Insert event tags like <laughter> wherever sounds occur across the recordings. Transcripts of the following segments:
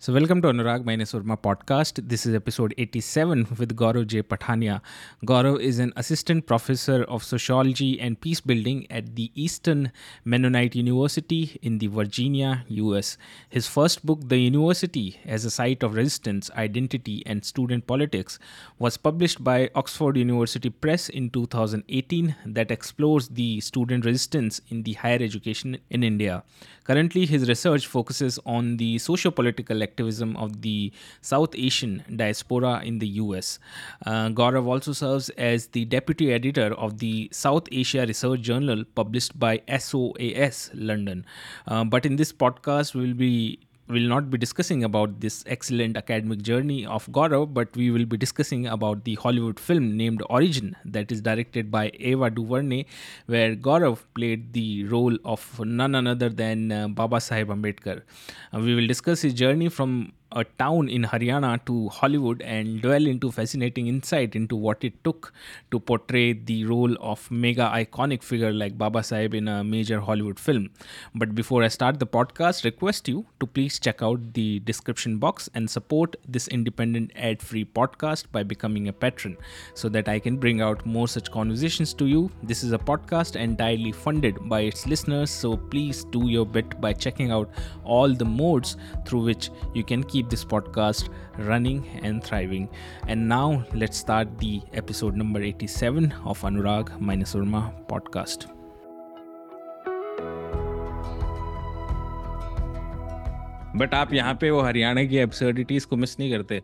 So, welcome to Anurag minus Verma podcast. This is episode 87 with Gaurav J. Pathania. Gaurav is an assistant professor of sociology and peace building at the Eastern Mennonite University in the Virginia, US. His first book, The University as a Site of Resistance, Identity, and Student Politics, was published by Oxford University Press in 2018 that explores the student resistance in the higher education in India. Currently, his research focuses on the socio political activism of the South Asian diaspora in the US. Uh, Gaurav also serves as the deputy editor of the South Asia Research Journal published by SOAS London. Uh, but in this podcast, we will be will not be discussing about this excellent academic journey of Gaurav, but we will be discussing about the Hollywood film named Origin that is directed by Ava DuVernay, where Gaurav played the role of none other than uh, Baba Sahib Ambedkar. Uh, we will discuss his journey from a town in Haryana to Hollywood and dwell into fascinating insight into what it took to portray the role of mega iconic figure like Baba Sahib in a major Hollywood film. But before I start the podcast, request you to please check out the description box and support this independent ad-free podcast by becoming a patron so that I can bring out more such conversations to you. This is a podcast entirely funded by its listeners, so please do your bit by checking out all the modes through which you can keep keep this podcast running and thriving. And now let's start the episode number 87 of Anurag minus Urma podcast. But आप यहाँ पे वो हरियाणा की एब्सर्डिटीज को miss नहीं करते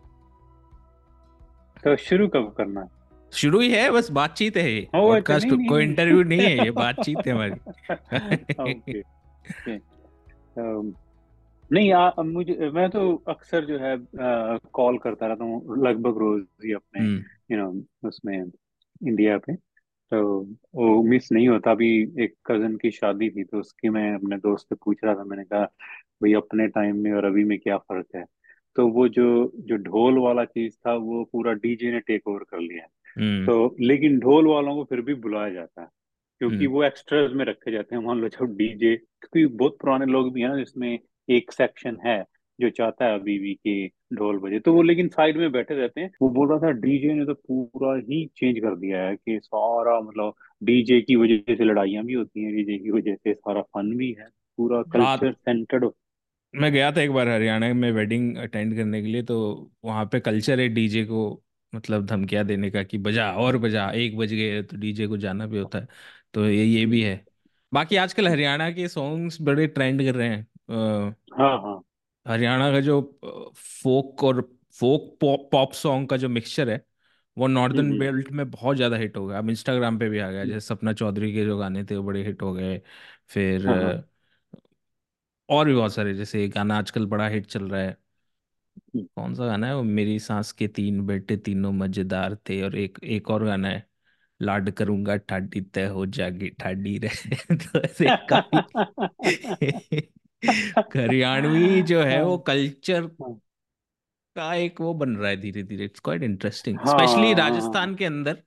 तो शुरू कब करना है शुरू ही है बस बातचीत है पॉडकास्ट अच्छा, कोई इंटरव्यू नहीं है ये बातचीत है हमारी नहीं आ, मुझे मैं तो अक्सर जो है कॉल करता रहता हूँ लगभग रोज ही अपने यू नो हम्म। उसमें इंडिया पे तो वो मिस नहीं होता अभी एक कज़न की शादी थी तो उसकी मैं अपने दोस्त से पूछ रहा था मैंने कहा भाई अपने टाइम में और अभी में क्या फ़र्क है तो वो जो जो ढोल वाला चीज़ था वो पूरा डीजे ने टेक ओवर कर लिया हम्म। तो लेकिन ढोल वालों को फिर भी बुलाया जाता है क्योंकि हम्म। वो एक्स्ट्रा में रखे जाते हैं मान लो जब डीजे क्योंकि बहुत पुराने लोग भी हैं ना जिसमें एक सेक्शन है जो चाहता है अभी भी कि ढोल बजे। तो वो लेकिन साइड में बैठे रहते हैं। वो बोल रहा था डीजे ने तो पूरा ही चेंज कर दिया है कि सारा मतलब डीजे की वजह से लड़ाइयाँ भी होती हैं डीजे की वजह से सारा फन भी है पूरा कल्चर सेंटर्ड मैं गया था एक बार हरियाणा में वेडिंग अटेंड करने के लिए तो वहाँ पे कल्चर है डीजे को मतलब धमकियाँ देने का कि बजा और बजा एक बज गए तो डीजे को जाना भी होता है। तो ये ये भी है। बाकी आजकल हरियाणा के सॉन्ग्स बड़े ट्रेंड कर रहे हैं। हाँ हाँ। हरियाणा का जो फोक और फोक पॉप सॉन्ग का जो मिक्सचर है वो नॉर्दर्न बेल्ट में बहुत ज़्यादा हिट हो गया। अब इंस्टाग्राम पे भी आ गया जैसे सपना चौधरी के जो गाने थे वो बड़े हिट हो गए। फिर हाँ। और भी बहुत सारे जैसे गाना आजकल बड़ा हिट चल रहा है। कौन सा गाना है वो? मेरी सांस के तीन बेटे तीनों मज़ेदार थे और एक एक और गाना है लाड करूँगा ठाडी तय हो जागी ठाडी रहे <laughs> तो ऐसे काफ़ी <laughs> हरियाणवी जो है वो कल्चर हाँ। का एक वो बन रहा है धीरे धीरे it's quite interesting specially Rajasthan के अंदर।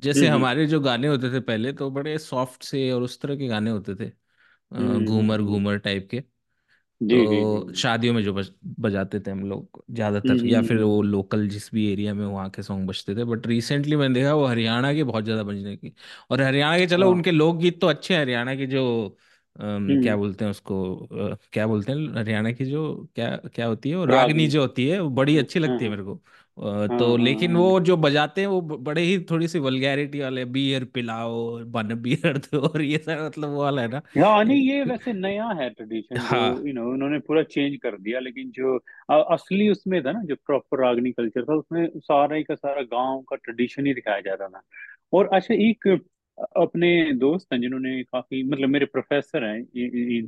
जैसे हमारे जो गाने होते थे पहले तो बड़े सॉफ्ट से और उस तरह के गाने होते थे। घूमर घूमर टाइप के। तो शादियों में जो बज, बजाते थे हम लोग ज़्यादातर या फिर वो लोकल जिस भी एरिया में वहाँ के सॉन्ग बजते थे। बट रिसेंटली मैंने देखा वो हरियाणा के बहुत ज़्यादा बजने की। और हरियाणा के चलो हाँ। उनके लोकगीत तो अच्छे हैं हरियाणा के जो क्या बोलते हैं उसको क्या बोलते हैं हरियाणा की जो क्या क्या होती है वो? रागनी जो होती है वो बड़ी अच्छी हाँ, लगती है हाँ। मेरे को। तो हाँ, लेकिन वो जो बजाते हैं वो बड़े ही थोड़ी सी वल्गैरिटी वाले बियर पिलाओ बन बियर दो और ये सारा मतलब वो वाला है ना। हाँ नहीं ये <laughs> वैसे नया है ट्रेडिशन हाँ। यू नो उन्होंने पूरा चेंज कर दिया लेकिन जो असली उसमें था ना जो प्रॉपर रागनी कल्चर था उसमें सारा ही का सारा गाँव का ट्रेडिशन ही दिखाया जाता था। और अच्छा एक अपने दोस्त हैं जिन्होंने काफ़ी मतलब मेरे प्रोफेसर हैं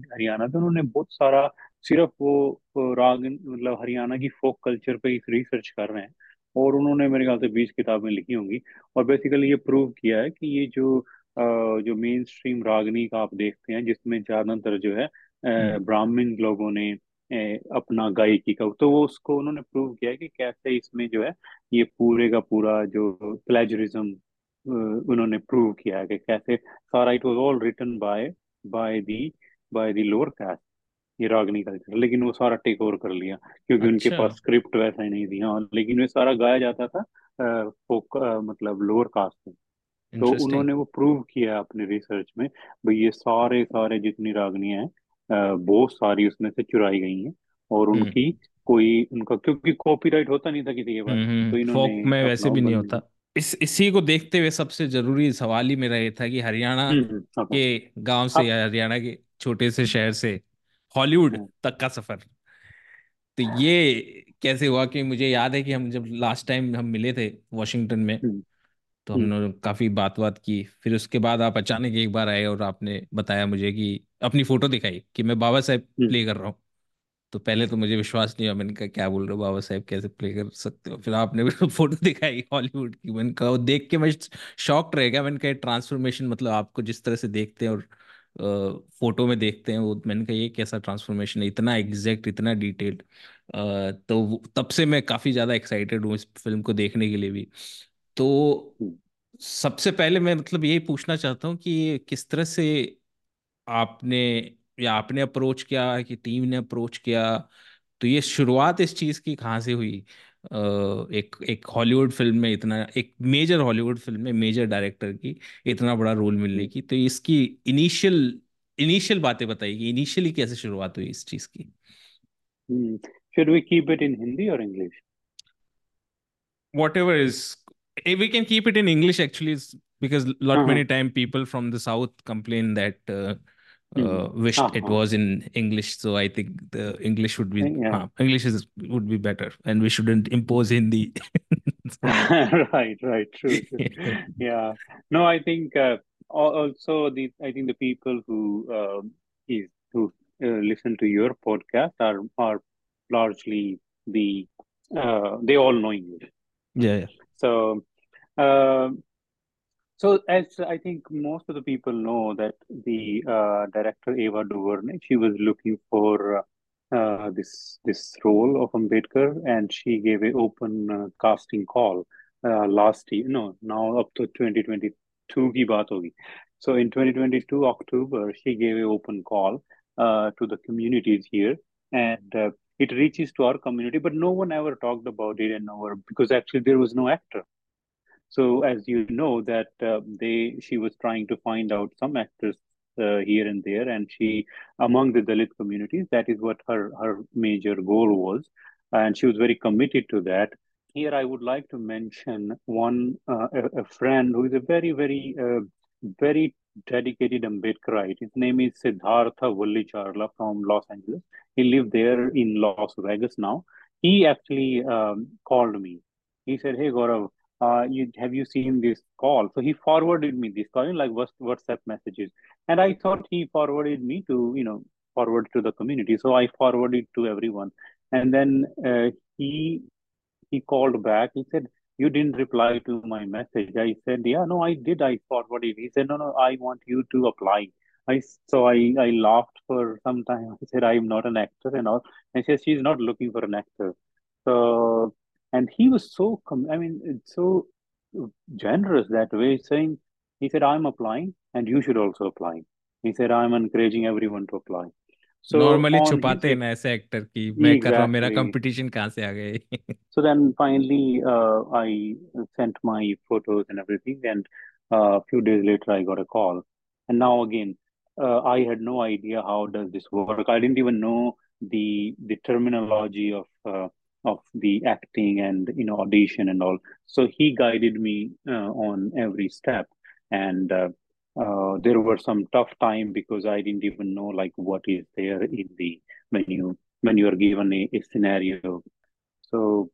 हरियाणा तो उन्होंने बहुत सारा सिर्फ़ वो राग मतलब हरियाणा की फोक कल्चर पे रिसर्च कर रहे हैं और उन्होंने मेरे ख्याल से बीस किताबें लिखी होंगी और बेसिकली ये प्रूव किया है कि ये जो जो मेन स्ट्रीम रागनी का आप देखते हैं जिसमें ज़्यादातर जो है हम्म। ब्राह्मण लोगों ने अपना गायकी का तो वो उसको उन्होंने प्रूव किया है कि कैसे इसमें जो है ये पूरे का पूरा जो प्लेजरिज्म उन्होंने प्रूव किया है कि कैसे सारा it was all written by by the by the lower caste ये रागनी कल्चर लेकिन वो सारा टेक ओवर कर लिया क्योंकि उनके अच्छा। पास स्क्रिप्ट वैसा ही नहीं थी हाँ लेकिन ये सारा गाया जाता था फोक मतलब लोअर कास्ट में। तो उन्होंने वो प्रूव किया अपने रिसर्च में भाई ये सारे सारे जितनी रागनियाँ हैं बहुत सारी उसमें से चुराई गई हैं और हम्म। उनकी कोई उनका क्योंकि कॉपीराइट होता नहीं था किसी के पास हम्म हम्म तो इन्होंने फोक में वैसे वो भी नहीं होता। इस इसी को देखते हुए सबसे ज़रूरी सवाल ही मेरा ये था कि हरियाणा हम्म हम्म, हाँ के गाँव से या हरियाणा के छोटे से शहर से हॉलीवुड तक का सफ़र। तो ये कैसे हुआ कि मुझे याद है कि हम जब लास्ट टाइम हम मिले थे वॉशिंगटन में हम्म। तो हमने काफ़ी बात बात की। फिर उसके बाद आप अचानक एक बार आए और आपने बताया मुझे कि अपनी फ़ोटो दिखाई कि मैं बाबा साहेब प्ले कर रहा हूँ। तो पहले तो मुझे विश्वास नहीं हुआ, मैंने कहा, क्या बोल रहे हो बाबा साहेब, कैसे प्ले कर सकते हो? फिर आपने भी <laughs> फ़ोटो दिखाई हॉलीवुड की, मैंने कहा देख के मैं शॉक्ड रह गया, मैंने कहा ट्रांसफॉर्मेशन मतलब आपको जिस तरह से देखते हैं और फ़ोटो में देखते हैं, वो मैंने कहा, ये कैसा ट्रांसफॉर्मेशन है, इतना एग्जैक्ट इतना डिटेल्ड तो तब से मैं काफ़ी ज़्यादा एक्साइटेड हूँ इस फ़िल्म को देखने के लिए भी। तो सबसे पहले मैं मतलब यही पूछना चाहता हूँ कि किस तरह से आपने या आपने अप्रोच किया कि टीम ने अप्रोच किया तो ये शुरुआत इस चीज़ की कहाँ से हुई? एक एक हॉलीवुड फ़िल्म में इतना एक मेजर हॉलीवुड फ़िल्म में मेजर डायरेक्टर की इतना बड़ा रोल मिलने की तो इसकी इनिशियल इनिशियल बातें बताइए कि इनिशियली कैसे शुरुआत हुई इस चीज़ की? should we keep it in Hindi or English? Whatever is eh, we can keep it in english actually because lot हाँ many time people from the south complain that uh, Uh, hmm. wished uh-huh. Ah, it ah. was in English. So I think the English would be yeah. uh, English is, would be better, and we shouldn't impose Hindi. <laughs> right, right, true. true. yeah. No, I think uh, also the I think the people who uh, is who uh, listen to your podcast are are largely the uh, they all know English. Yeah. yeah. So um, so, as I think most of the people know, that the uh, director Ava DuVernay, she was looking for uh, uh this this role of Ambedkar, and she gave an open uh, casting call uh, last year. No, now up to twenty twenty two ki So in twenty twenty two October, she gave an open call uh, to the communities here, and it reaches to our community, but no one ever talked about it, and no because actually there was no actor so as you know that uh, they she was trying to find out some actors uh, here and there, and she among the Dalit communities that is what her her major goal was, and she was very committed to that. Here I would like to mention one uh, a, a friend who is a very very uh, very dedicated Ambedkarite. His name is Siddhartha Vullicharla from Los Angeles. He lived there in Las Vegas now. He actually um, called me. He said, "Hey Gaurav." Uh, you have you seen this call? So he forwarded me this call in like WhatsApp messages, and I thought he forwarded me to you know forward to the community. So I forwarded to everyone, and then uh, he he called back. He said you didn't reply to my message. I said yeah no I did. I forwarded. He said no no I want you to apply. I so I I laughed for some time. I said I'm not an actor and all. And she said she's not looking for an actor. So, and he was so, com- I mean, it's so generous that way, saying, he said, I'm applying and you should also apply. He said, I'm encouraging everyone to apply. So normally on his, छुपाते हैं ex- ना ऐसे actor की मैं कर रहा हूँ मेरा exactly. कंपटीशन कहाँ से आ गए So then finally, uh, I sent my photos and everything, and uh, a few days later, I got a call. And now again, uh, I had no idea how does this work. I didn't even know the the terminology of uh, of the acting and you know audition and all. So he guided me uh, on every step, and uh, uh, there were some tough time because I didn't even know like what is there in the you when you are given a, a scenario. So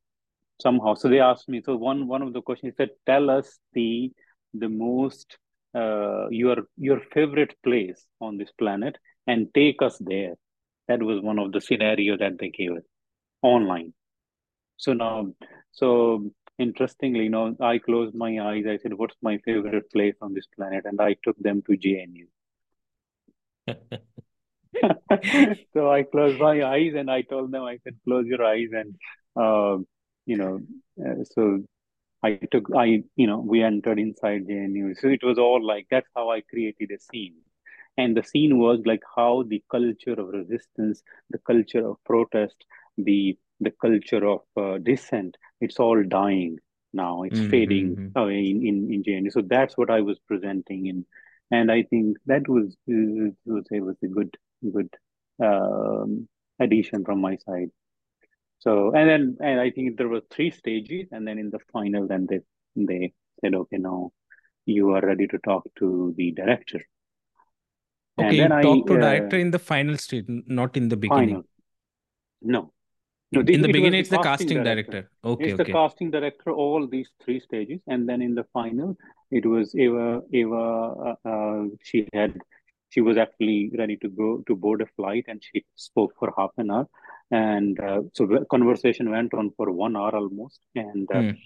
somehow so they asked me so one one of the questions said tell us the the most uh, your your favorite place on this planet and take us there that was one of the scenario that they gave us online so now so interestingly you know i closed my eyes i said what's my favorite place on this planet and i took them to jnu <laughs> <laughs> so i closed my eyes and i told them i said close your eyes and uh, you know uh, so I took, I, you know, we entered inside JNU. So it was all like, that's how I created a scene. and the scene was like how the culture of resistance, the culture of protest, the the culture of uh, dissent, it's all dying now. It's mm-hmm. fading away in, in, in. So that's what I was presenting in. And I think that was, was, was a good, good um, addition from my side. So, and then, and I think there were three stages. And then in the final, then they, they said, okay, now you are ready to talk to the director. Okay, you talk to uh, director in the final stage, not in the beginning. Final. No, no, in the beginning, it's the casting, director. director. Okay, it's okay. the casting director. All these three stages, and then in the final, it was Ava. Ava, uh, uh, she had, she was actually ready to go to board a flight, and she spoke for half an hour, and uh, so the conversation went on for one hour almost, and. Mm.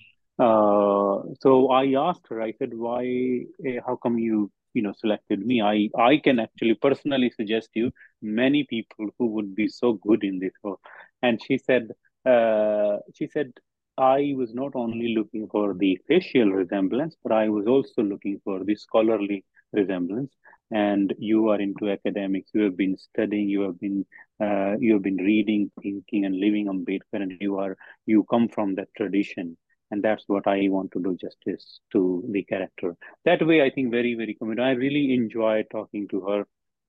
so I asked her. I said, "Why? Eh, how come you you know selected me i i can actually personally suggest you many people who would be so good in this role and she said uh, she said i was not only looking for the facial resemblance but i was also looking for the scholarly resemblance. And you are into academics. You have been studying. You have been uh, you have been reading thinking and living on ambedkar and you are you come from that tradition. And that's what i want to do justice to the character. That way i think very very committed. I really enjoy talking to her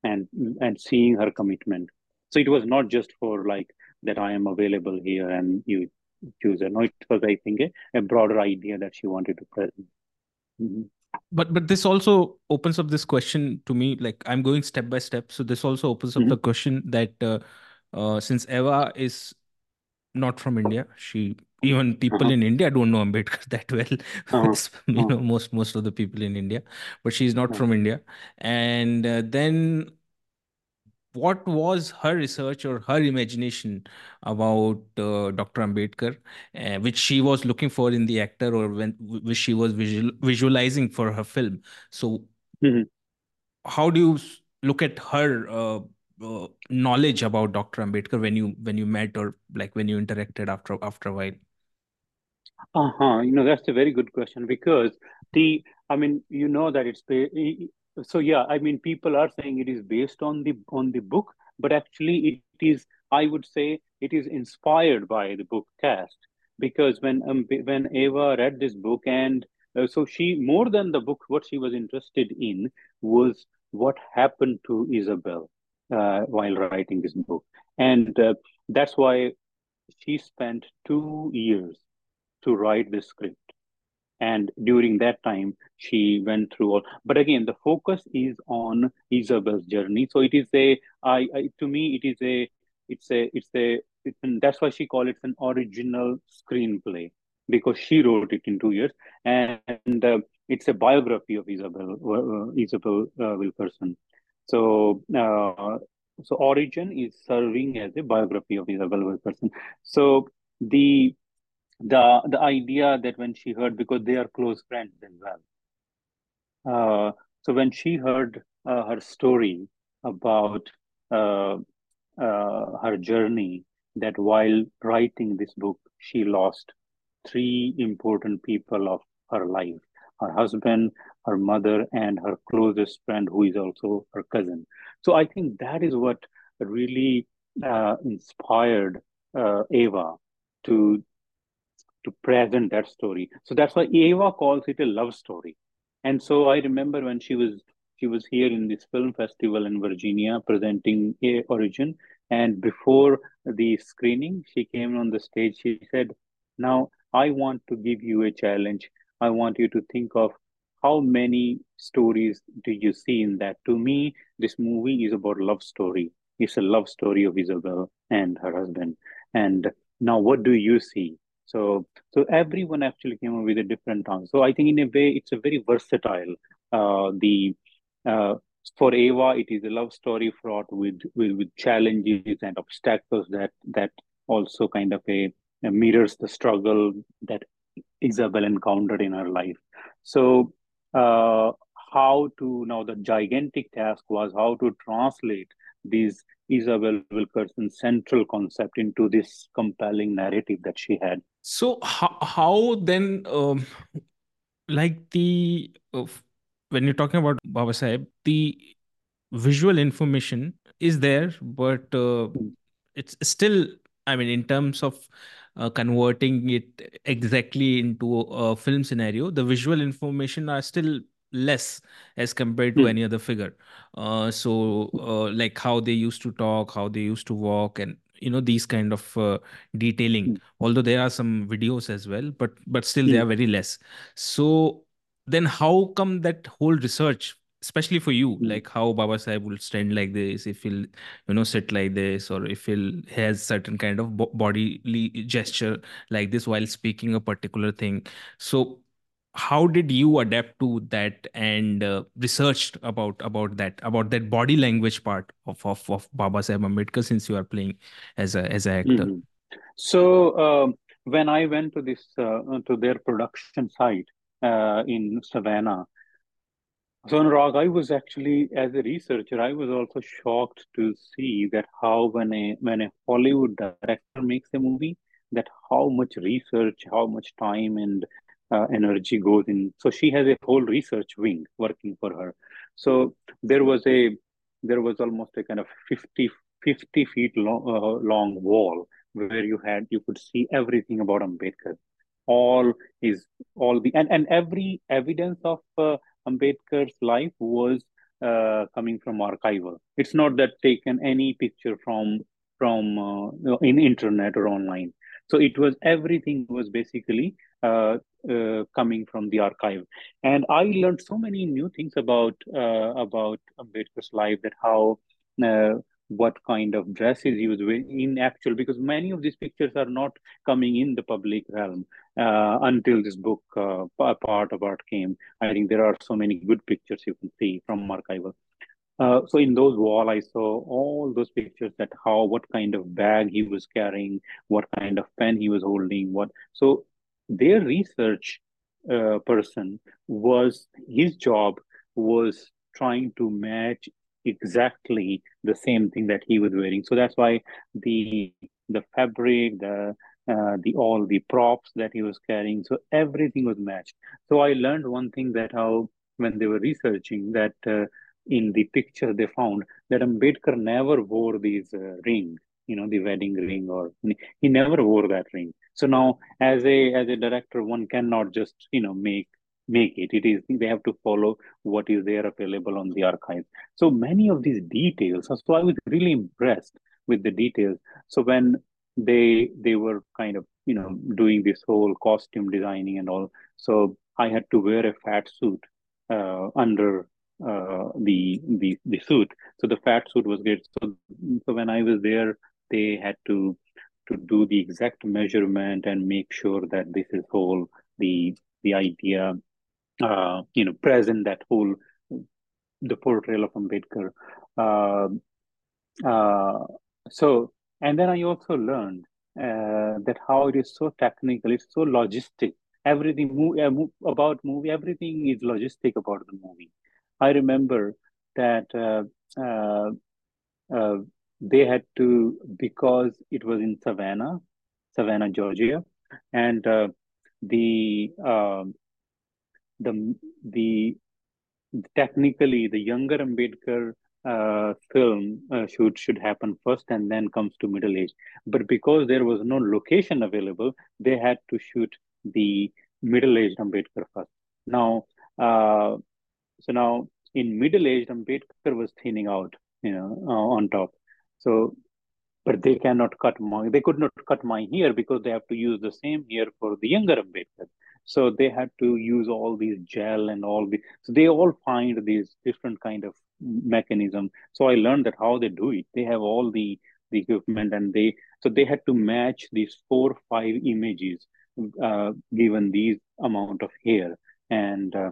and and seeing her commitment. So it was not just for like that I am available here and you choose it. No, it was, I think, a, a broader idea that she wanted to present. Mm-hmm. But but this also opens up this question to me. Like I'm going step by step, so this also opens up mm-hmm. the question that uh, uh, since Ava is not from India, she even people uh-huh. in India don't know Ambedkar <laughs> that well. Uh-huh. <laughs> you uh-huh. know, most most of the people in India, but she's not uh-huh. from India, and uh, then what was her research or her imagination about uh, Dr. Ambedkar, uh, which she was looking for in the actor or when which she was visual, visualizing for her film. So, mm-hmm. how do you look at her uh, uh, knowledge about Dr. Ambedkar when you when you met or like when you interacted after after a while? Uh huh. You know that's a very good question because the I mean you know that it's so yeah i mean people are saying it is based on the on the book but actually it is i would say it is inspired by the book Caste. Because when um, when ava read this book and uh, so she more than the book what she was interested in was what happened to isabel uh, while writing this book. And uh, that's why she spent two years to write the script and during that time she went through all but again the focus is on isabel's journey. So it is a i, I to me it is a it's a it's a it's an, that's why she called it an original screenplay because she wrote it in two years. And, uh, it's a biography of isabel uh, isabel uh, wilkerson. So uh, so origin is serving as a biography of isabel wilkerson. So the the the idea that when she heard because they are close friends as well. Uh, so when she heard uh, her story about uh, uh, her journey that while writing this book she lost three important people of her life her husband her mother and her closest friend who is also her cousin. So i think that is what really uh, inspired uh, ava to to present that story. So that's why Ava calls it a love story. And so I remember when she was she was here in this film festival in Virginia presenting a origin. And before the screening, she came on the stage. She said, Now I want to give you a challenge. I want you to think of how many stories do you see in that? To me, this movie is about love story. It's a love story of Isabel and her husband. And now what do you see? So, so everyone actually came up with a different answer. So I think in a way, it's a very versatile. Uh, the uh, for Ava, it is a love story fraught with, with with challenges and obstacles that that also kind of a, a mirrors the struggle that Isabel encountered in her life. So, uh, how to now the gigantic task was how to translate these Isabel Wilkerson central concept into this compelling narrative that she had. So how how then um, like the uh, when you're talking about Baba Sahib, the visual information is there, but uh, mm. it's still, I mean, in terms of uh, converting it exactly into a film scenario, the visual information are still less as compared to mm. any other figure. Uh, so, uh, like how they used to talk, how they used to walk, and you know these kind of uh, detailing. mm. Although there are some videos as well, but but still they mm. are very less. So then, how come that whole research? especially for you mm. like how baba sahib will stand like this if he'll you know sit like this or if he'll has certain kind of bo- bodily gesture like this while speaking a particular thing so how did you adapt to that and uh, researched about about that about that body language part of of, of baba sahib ambedkar since you are playing as a as an actor Mm-hmm. So um, when I went to this uh, to their production site uh, in Savannah, so Anurag, I was actually as a researcher, I was also shocked to see that how when a when a Hollywood director makes a movie, that how much research, how much time and uh, energy goes in. So she has a whole research wing working for her. So there was a there was almost a kind of 50, 50 feet long, uh, long wall where you had you could see everything about Ambedkar. All is all the and, and every evidence of uh, Ambedkar's life was uh, coming from archival. It's not that taken any picture from from uh, in internet or online. So it was everything was basically uh, uh, coming from the archive, and I learned so many new things about uh, about Ambedkar's life. That how uh, what kind of dresses he was wearing in actual because many of these pictures are not coming in the public realm uh, until this book uh, Part Apart came i think there are so many good pictures you can see from archival uh, so in those wall i saw all those pictures that how what kind of bag he was carrying what kind of pen he was holding what so their research uh, person was his job was trying to match exactly the same thing that he was wearing. So that's why the the fabric, the uh, the all the props that he was carrying, so everything was matched. So I learned one thing that how when they were researching that uh, in the picture they found that Ambedkar never wore these uh, ring, you know, the wedding ring, or he never wore that ring. So now, as a as a director, one cannot just you know make make it. It is they have to follow what is there available on the archive. So many of these details. So I was really impressed with the details. So when they they were kind of you know doing this whole costume designing and all, so I had to wear a fat suit uh, under uh, the the the suit. So the fat suit was great. So so when I was there, they had to to do the exact measurement and make sure that this is whole the the idea uh, you know, present that whole the portrayal of Ambedkar. Uh, uh, so, and then I also learned uh, that how it is so technical, it's so logistic. Everything move, about movie, everything is logistic about the movie. I remember that uh, uh, uh, they had to because it was in Savannah, Savannah, Georgia, and the um, the the technically the younger Ambedkar uh, film uh, shoot should happen first and then comes to middle age. But because there was no location available, they had to shoot the middle aged Ambedkar first. Now, uh, so now in middle aged Ambedkar was thinning out, you know, uh, on top. So, but they cannot cut my, they could not cut my hair because they have to use the same hair for the younger Ambedkar. So they had to use all these gel and all the so they all find these different kind of mechanism. So I learned that how they do it. They have all the the equipment and they so they had to match these four five images uh, given these amount of hair and uh,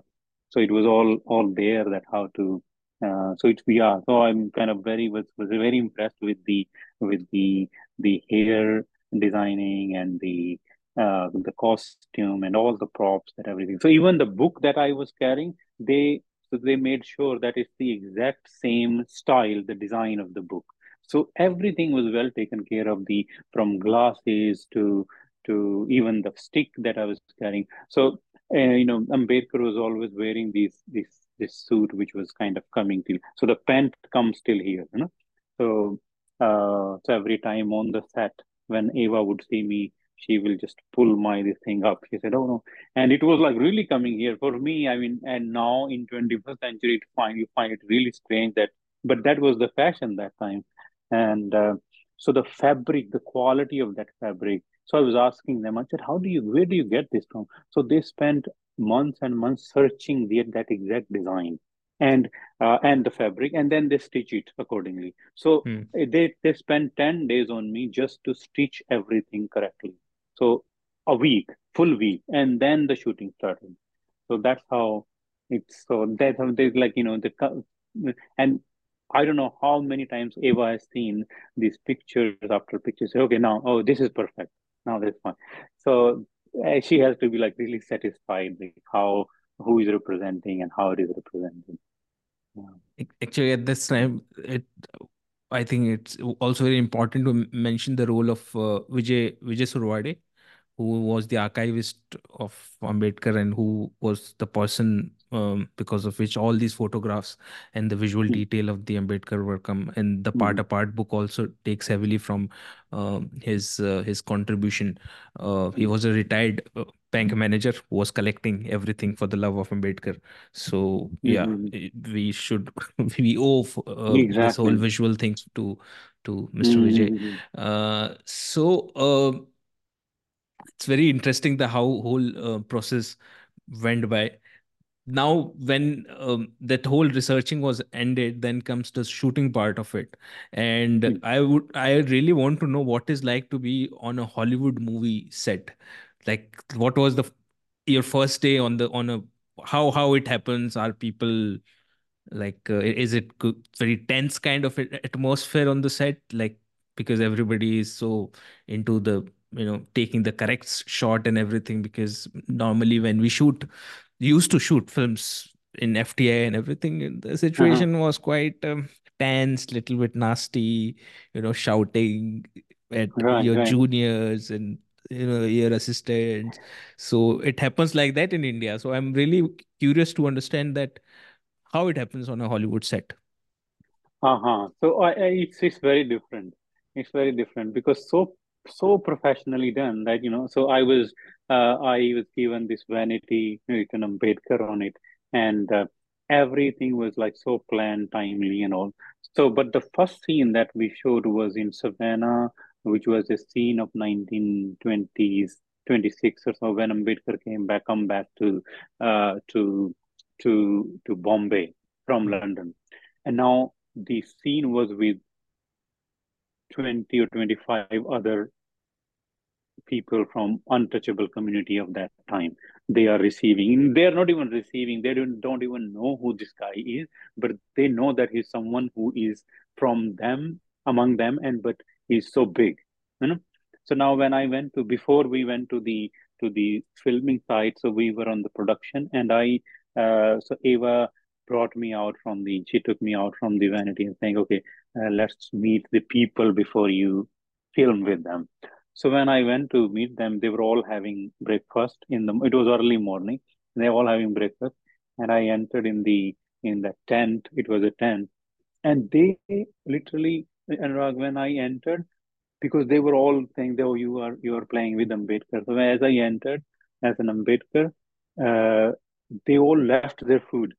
so it was all all there that how to uh, so it's yeah so i'm kind of very was, was very impressed with the with the the hair designing and the uh, the costume and all the props and everything. So even the book that I was carrying, they so they made sure that it's the exact same style, the design of the book. So everything was well taken care of. The from glasses to to even the stick that I was carrying. So uh, you know, Ambedkar was always wearing these these this suit which was kind of coming till so the pant comes till here you know. So uh, so every time on the set when ava would see me she will just pull my this thing up. She said oh no. And it was like really coming here for me i mean and now in 21st century find you find it really strange that but that was the fashion that time. And uh, so the fabric the quality of that fabric so i was asking them i said how do you where do you get this from so they spent months and months searching the, that exact design and uh, and the fabric and then they stitch it accordingly so hmm. they they spend 10 days on me just to stitch everything correctly so a week full week and then the shooting started so that's how it's so that there's like you know the and I don't know how many times Ava has seen these pictures after pictures. Okay, now, oh, this is perfect. Now that's fine. So uh, she has to be like really satisfied with how who is representing and how it is represented. Yeah. Actually, at this time, it I think it's also very important to mention the role of uh, Vijay Vijay Surwade, who was the archivist of Ambedkar and who was the person um, because of which all these photographs and the visual mm-hmm. detail of the Ambedkar work come. And the part mm-hmm. apart book also takes heavily from uh, his uh, his contribution. Uh, he was a retired uh, bank manager who was collecting everything for the love of Ambedkar. So yeah, mm-hmm. we should <laughs> we owe exactly. Uh, this whole visual things to to Mr. Vijay. Uh, so it's very interesting the how whole process went by now when um, that whole researching was ended then comes the shooting part of it. And mm. i would i really want to know what is like to be on a hollywood movie set. Like what was the your first day on the on a how how it happens? Are people like uh, is it very tense kind of atmosphere on the set? Like because everybody is so into the you know taking the correct shot and everything because normally when we shoot used to shoot films in FTA and everything. The uh-huh. situation uh-huh. was quite um, tense, little bit nasty, you know, shouting at right, your right. juniors and you know your assistants. So it happens like that in India. So I'm really curious to understand that how it happens on a Hollywood set. Uh huh. So I, I, it's it's very different. It's very different because so so professionally done that you know. So I was uh, I was given this vanity you written Ambedkar on it, and uh, everything was like so planned, timely, and all. So, but the first scene that we showed was in Savannah, which was a scene of 1920s, 26 or so, when Ambedkar came back, come back to uh, to to to Bombay from London, and now the scene was with 20 or 25 other people from untouchable community of that time. They are receiving they are not even receiving they don't, don't even know who this guy is but they know that he's someone who is from them among them and but he's so big you know? So now when i went to before we went to the to the filming site so we were on the production and i uh, so ava brought me out from the she took me out from the vanity and saying okay uh, let's meet the people before you film with them so when I went to meet them, they were all having breakfast in the. It was early morning. They were all having breakfast, and I entered in the in the tent. It was a tent, and they literally, Anurag, when I entered, because they were all saying, "Oh, you are you are playing with Ambedkar." So as I entered as an Ambedkar, uh, they all left their food,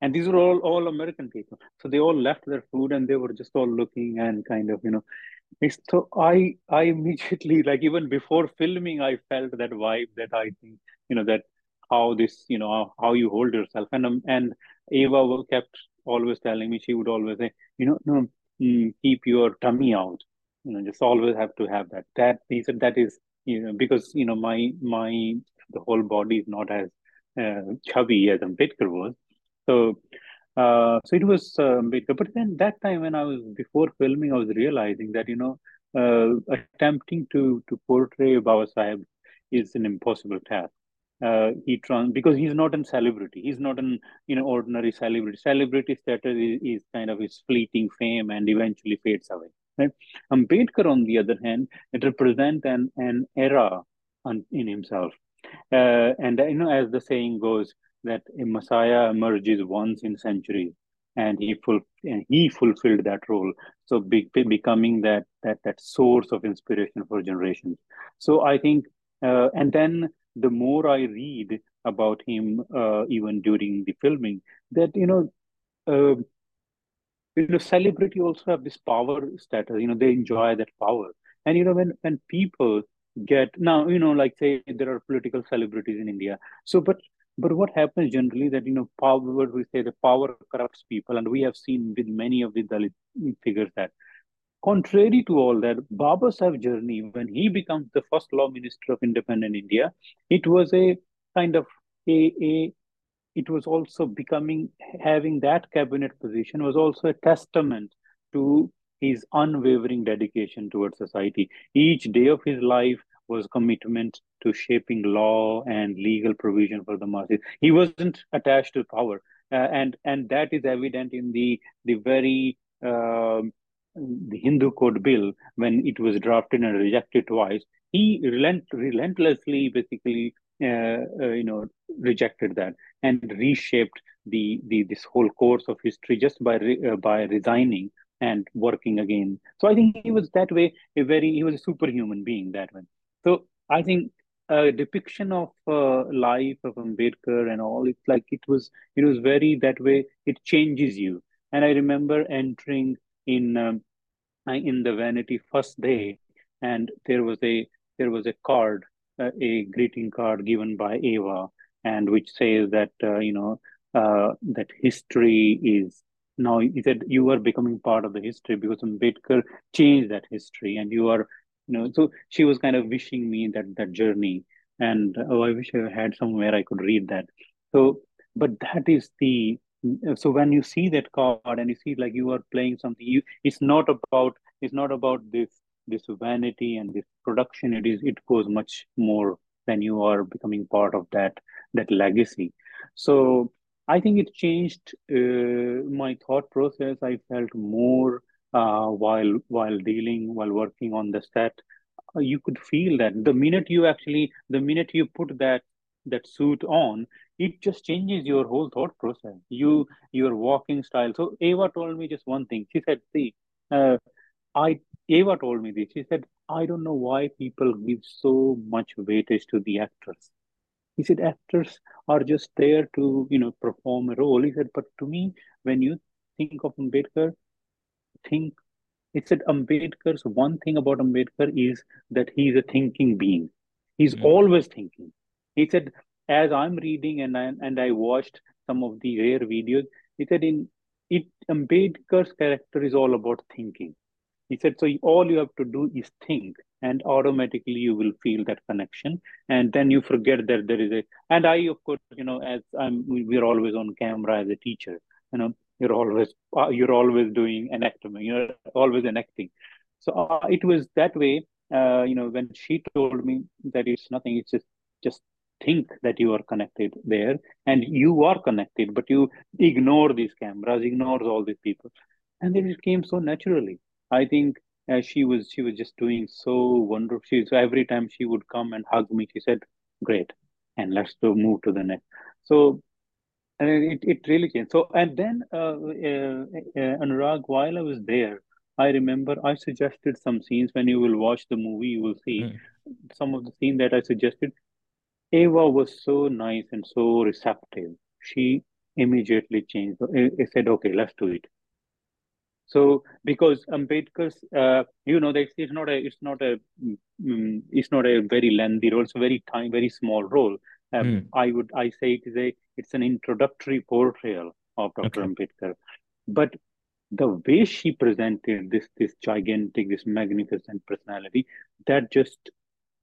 and these were all all American people. So they all left their food, and they were just all looking and kind of you know so I I immediately <laughs> like even before filming I felt that vibe that I think you know that how this you know how you hold yourself. And um, and Ava kept always telling me she would always say you know no mm, keep your tummy out. You know just always have to have that. That he said that is you know because you know my my the whole body is not as uh, chubby as Ambedkar was. So uh, so it was um, but then that time when I was before filming, I was realizing that you know uh, attempting to to portray Baba Sahib is an impossible task. Uh, he trans because he's not a celebrity. He's not an you know ordinary celebrity. Celebrity status is, is kind of his fleeting fame and eventually fades away. Right? Ambedkar, on the other hand, it represents an an era on, in himself. Uh, and you know, as the saying goes, that a Messiah emerges once in centuries, and he ful- and he fulfilled that role. So be- becoming that that that source of inspiration for generations. So I think, uh, and then the more I read about him, uh, even during the filming, that you know. Uh, you know celebrity also have this power status you know they enjoy that power and you know when when people get now you know like say there are political celebrities in india so but but what happens generally that you know power what we say the power corrupts people and we have seen with many of the dalit figures that contrary to all that baba journey when he becomes the first law minister of independent india it was a kind of a, a it was also becoming having that cabinet position was also a testament to his unwavering dedication towards society. Each day of his life was commitment to shaping law and legal provision for the masses. He wasn't attached to power, uh, and and that is evident in the the very uh, the Hindu Code Bill when it was drafted and rejected twice. He relent relentlessly, basically, uh, uh, you know, rejected that and reshaped the, the this whole course of history just by re, uh, by resigning and working again. So I think he was that way a very he was a superhuman being that way. So I think a depiction of uh, life of Ambedkar and all it's like it was it was very that way it changes you. And I remember entering in um, in the vanity first day and there was a there was a card uh, a greeting card given by Ava and which says that uh, you know uh, that history is now he said you are becoming part of the history because Ambedkar changed that history and you are you know so she was kind of wishing me that that journey and oh I wish I had somewhere I could read that so but that is the so when you see that card and you see like you are playing something you it's not about it's not about this this vanity and this production it is it goes much more than you are becoming part of that that legacy. So I think it changed uh, my thought process. I felt more uh, while while dealing while working on the set. Uh, you could feel that the minute you actually the minute you put that that suit on, it just changes your whole thought process. You your walking style. So Ava told me just one thing. She said, "See, uh, I Ava told me this. She said, I don't know why people give so much weightage to the actors. He said actors are just there to, you know, perform a role. He said, but to me, when you think of Ambedkar, think it said Ambedkar's one thing about Ambedkar is that he's a thinking being. He's mm-hmm. always thinking. He said, as I'm reading and I and I watched some of the rare videos, he said in it Ambedkar's character is all about thinking. He said, so all you have to do is think and automatically you will feel that connection and then you forget that there is a and i of course you know as i'm we're always on camera as a teacher you know you're always uh, you're always doing an acting you're always enacting so uh, it was that way uh, you know when she told me that it's nothing it's just just think that you are connected there and you are connected but you ignore these cameras ignores all these people and it came so naturally i think uh, she was she was just doing so wonderful. She, so every time she would come and hug me, she said, "Great, and let's move to the next." So uh, it it really changed. So and then uh, uh, uh, Anurag, while I was there, I remember I suggested some scenes. When you will watch the movie, you will see mm. some of the scenes that I suggested. Ava was so nice and so receptive. She immediately changed. I said, "Okay, let's do it." So because Ambedkar's, uh, you know, that it's not a, it's not a, um, it's not a very lengthy role. It's a very tiny, very small role. Um, mm. I would, I say it is a, it's an introductory portrayal of Dr. Okay. Ambedkar, but the way she presented this, this gigantic, this magnificent personality, that just,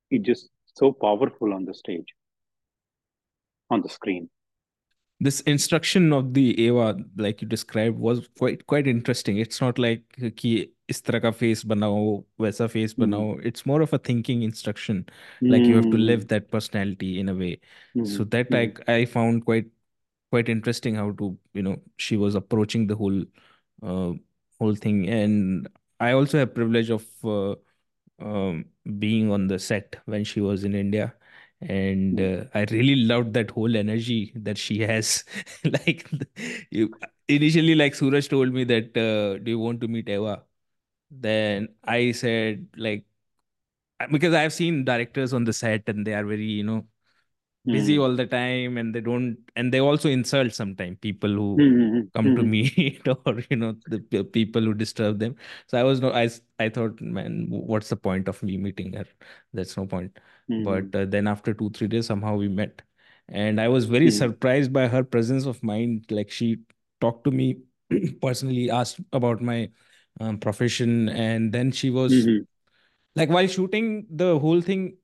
it just so powerful on the stage, on the screen this instruction of the Ava, like you described, was quite quite interesting. It's not like ki is tarah ka face banao, waisa face mm. It's more of a thinking instruction. Mm. Like you have to hmm. live that personality in a way. Mm. So that hmm. I I found quite quite interesting how to you know she was approaching the whole uh, whole thing. And I also have privilege of uh, um, being on the set when she was in India and uh, I really loved that whole energy that she has. <laughs> like you, initially, like Suraj told me that, uh, "Do you want to meet Ava?" Then I said, like, because I've seen directors on the set and they are very, you know, busy mm. all the time and they don't and they also insult sometimes people who mm-hmm. come to meet <laughs> or you know the people who disturb them so i was no i i thought man what's the point of me meeting her that's no point mm-hmm. but uh, then after 2 3 days somehow we met and i was very mm-hmm. surprised by her presence of mind like she talked to me <clears throat> personally asked about my um, profession and then she was mm-hmm. like while shooting the whole thing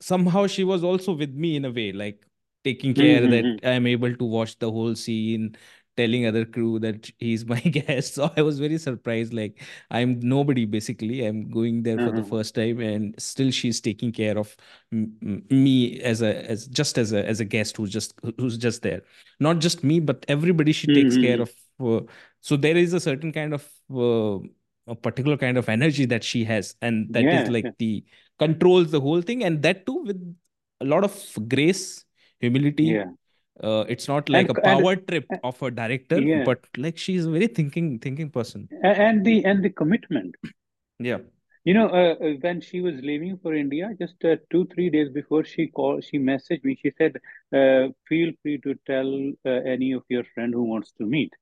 somehow she was also with me in a way like taking care mm-hmm. that mm-hmm. i'm able to watch the whole scene telling other crew that he's my <laughs> guest so i was very surprised like i'm nobody basically i'm going there for the mm-hmm. first time and still she's taking care of m- me as a as just as a as a guest who's just who's just there not just me but everybody she takes mm-hmm. care of uh, so there is a certain kind of uh, a particular kind of energy that she has and that yeah. is like the controls the whole thing and that too with a lot of grace humility yeah uh, it's not like and, a power and, trip of a director yeah. but like she's a very thinking thinking person. And the and the commitment. Yeah. You know uh, uh, when she was leaving for india just uh, two three days before she called she messaged me. She said uh, feel free to tell uh, any of your friend who wants to meet.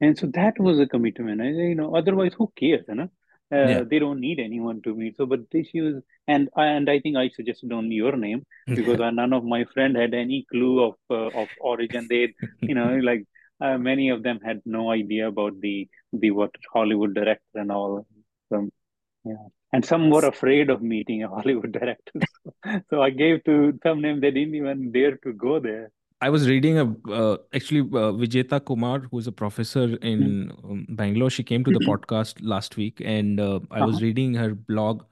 And so that was a commitment. I, you know otherwise who cares you know uh, yeah. they don't need anyone to meet. So but she was and and i think i suggested only your name <laughs> because none of my friend had any clue of uh, of origin. They you know <laughs> like uh, many of them had no idea about the the what hollywood director and all. So yeah. And some were afraid of meeting a hollywood <laughs> director. So, so i gave to some name. They didn't even dare to go there I was reading a uh, actually uh, Vijeta Kumar, who's a professor in mm. um, Bangalore. She came to the mm-hmm. podcast last week, and uh, I uh-huh. was reading her blog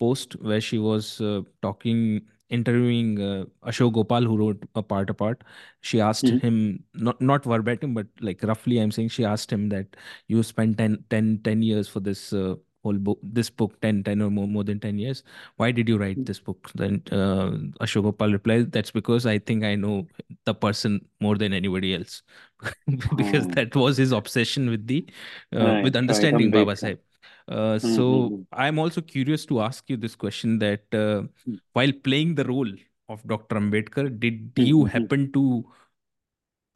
post where she was uh, talking, interviewing uh, Ashok Gopal, who wrote a part apart. She asked mm-hmm. him not not verbatim, but like roughly, I'm saying she asked him that you spent 10, 10, 10 years for this uh, whole book this book 10 10 or more, more than 10 years why did you write hmm. this book then uh, Ashok Gopal replies that's because i think i know the person more than anybody else <laughs> because oh. that was his obsession with the uh, right, with understanding right, baba sahib uh, so mm-hmm. i'm also curious to ask you this question that uh, mm-hmm. while playing the role of dr ambedkar did mm-hmm. you happen to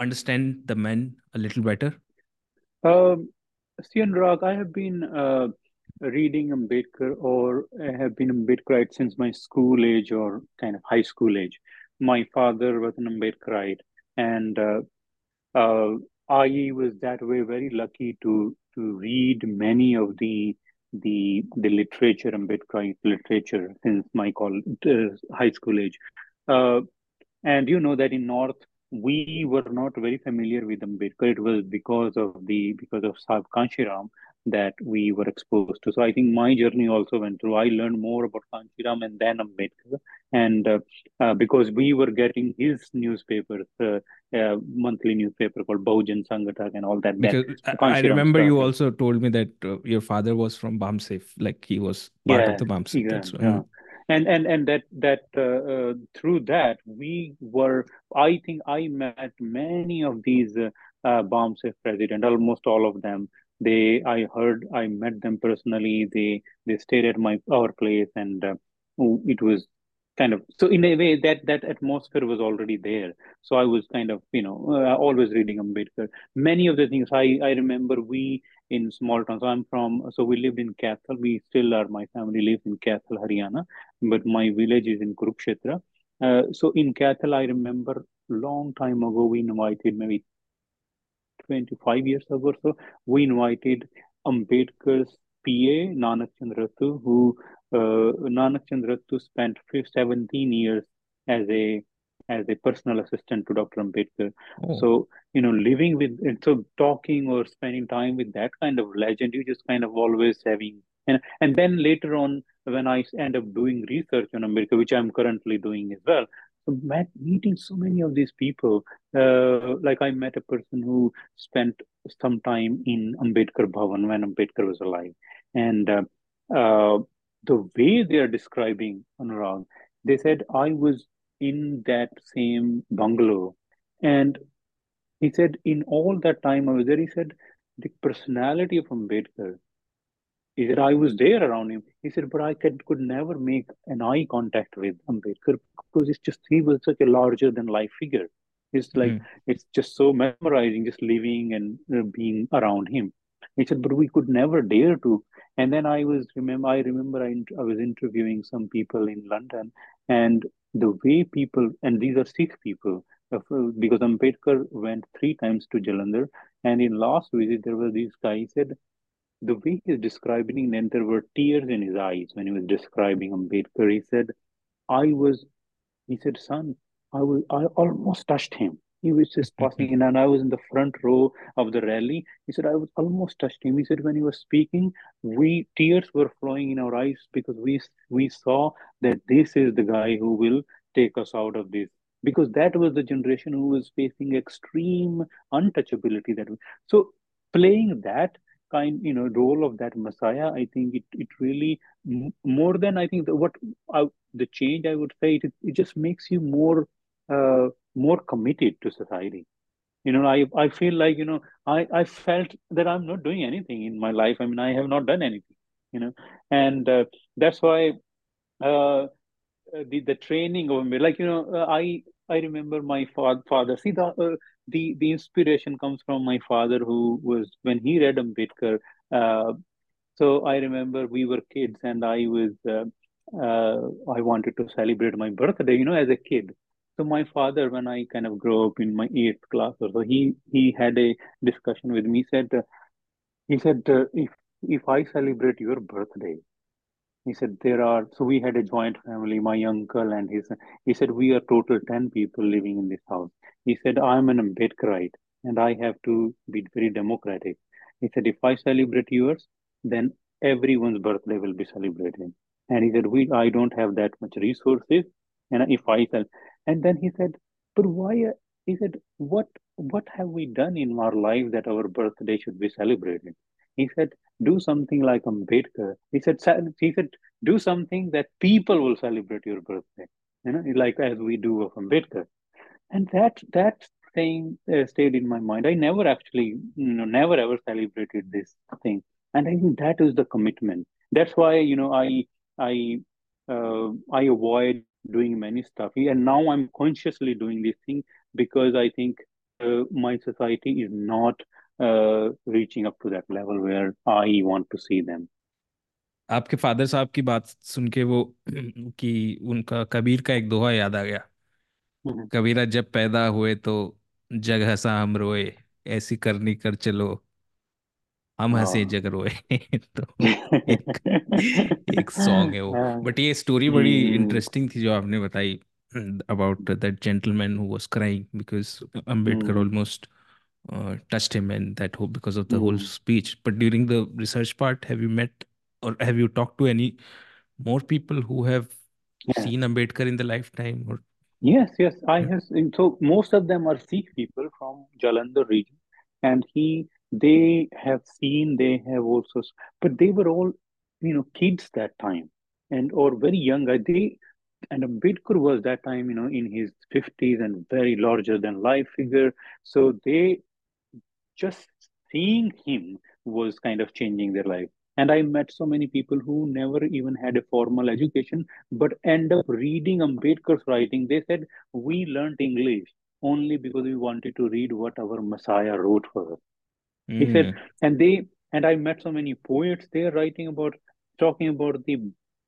understand the man a little better um, See, Anurag, I have been uh, reading Ambedkar or I have been Ambedkarite since my school age or kind of high school age. My father was an Ambedkarite, and uh, uh, I was that way very lucky to to read many of the the the literature Ambedkarite literature since my call uh, high school age. Uh, and you know that in North we were not very familiar with Ambedkar. It was because of the because of Kanshiram that we were exposed to. So I think my journey also went through. I learned more about Kanshiram and then Ambedkar, and uh, uh, because we were getting his newspapers, uh, uh monthly newspaper called Bahujan Sanghatak and all that. Because I remember stuff. you also told me that uh, your father was from BAMSEF, like he was part yeah, of the BAMSEF. Yeah, yeah. And and and that that uh, through that we were. I think I met many of these uh, uh, BAMSEF president, almost all of them they i heard i met them personally. They they stayed at my our place and uh, it was kind of so in a way that that atmosphere was already there. So i was kind of you know uh, always reading ambedkar. Many of the things i i remember we in small towns so i'm from so we lived in Kaithal we still are my family lives in Kaithal haryana but my village is in kurukshetra. Uh, so in Kaithal i remember long time ago we invited maybe 25 years ago or so, we invited Ambedkar's PA, Nanak Chand Rattu, who uh, Nanak Chand Rattu spent 17 years as a as a personal assistant to Dr. Ambedkar. Oh. So, you know, living with, so talking or spending time with that kind of legend, you just kind of always having, and, and then later on, when I end up doing research on Ambedkar, which I'm currently doing as well, met, meeting so many of these people, uh, like I met a person who spent some time in Ambedkar Bhavan when Ambedkar was alive, and uh, uh, the way they are describing Anurag they said I was in that same bungalow. And he said, in all that time I was there, he said, the personality of Ambedkar, he said, I was there around him. He said, but I could, could never make an eye contact with Ambedkar because it's just, he was such a larger than life figure. It's like, mm. it's just so memorizing, just living and uh, being around him. He said, but we could never dare to. And then I was, remember, I remember I, I was interviewing some people in London and the way people, and these are Sikh people, uh, because Ambedkar went three times to Jalandhar. And in last visit, there was this guy, he said, the way he's describing, then there were tears in his eyes when he was describing Ambedkar. He said, I was, he said, son, I was, I almost touched him. He was just <laughs> passing in, and I was in the front row of the rally. He said, I was almost touched him. He said, when he was speaking, we tears were flowing in our eyes because we we saw that this is the guy who will take us out of this. Because that was the generation who was facing extreme untouchability. That so playing that kind you know role of that messiah i think it, it really more than i think the, what I, the change i would say it, it just makes you more uh, more committed to society. You know i i feel like you know i i felt that i'm not doing anything in my life. I mean i have not done anything you know and uh, that's why uh, the the training of me like you know uh, i i remember my fa- father. See the uh, the the inspiration comes from my father who was when he read ambedkar uh, so i remember we were kids and i was uh, uh, i wanted to celebrate my birthday you know as a kid so my father, when I kind of grew up in my eighth class or so, he he had a discussion with me. Said, he said, if if I celebrate your birthday, he said there are. So we had a joint family. My uncle and his. He said we are total ten people living in this house. He said I'm an Ambedkarite and I have to be very democratic. He said if I celebrate yours, then everyone's birthday will be celebrated. And he said we I don't have that much resources, and if I and then he said, but why? He said, what what have we done in our life that our birthday should be celebrated? He said, do something like Ambedkar. He said, he said, do something that people will celebrate your birthday. You know, like as we do of Ambedkar. And that that thing uh, stayed in my mind. I never actually, you know, never ever celebrated this thing. And I think that is the commitment. That's why, you know, I I uh, I avoid doing many stuff and now i'm consciously doing this thing because i think uh, my society is not uh, reaching up to that level where i want to see them. आपके father साहब की बात सुन के वो <clears throat> कि उनका कबीर का एक दोहा याद आ गया। कबीरा जब पैदा हुए तो जग हंसा हम रोए ऐसी करनी कर चलो हम हंसे जग रोए। <laughs> तो एक <laughs> एक सॉन्ग है वो। बट ये स्टोरी बड़ी इंटरेस्टिंग थी जो आपने बताई about that gentleman who was crying because Ambedkar mm. almost uh, touched him and that hope because of the mm. whole speech. But during the research part, have you met or have you talked to any more people who have yeah. seen Ambedkar in the lifetime? Or yes, yes, I yeah. have. So most of them are Sikh people from Jalandhar region, and he they have seen, they have also, but they were all, you know, kids that time and or very young. They and Ambedkar was that time, you know, in his 50s and very larger than life figure. So they just seeing him was kind of changing their life. And I met so many people who never even had a formal education, but end up reading Ambedkar's writing. They said, We learned English only because we wanted to read what our Messiah wrote for us. Mm. He said, mm-hmm. and they and I met so many poets they are writing about talking about the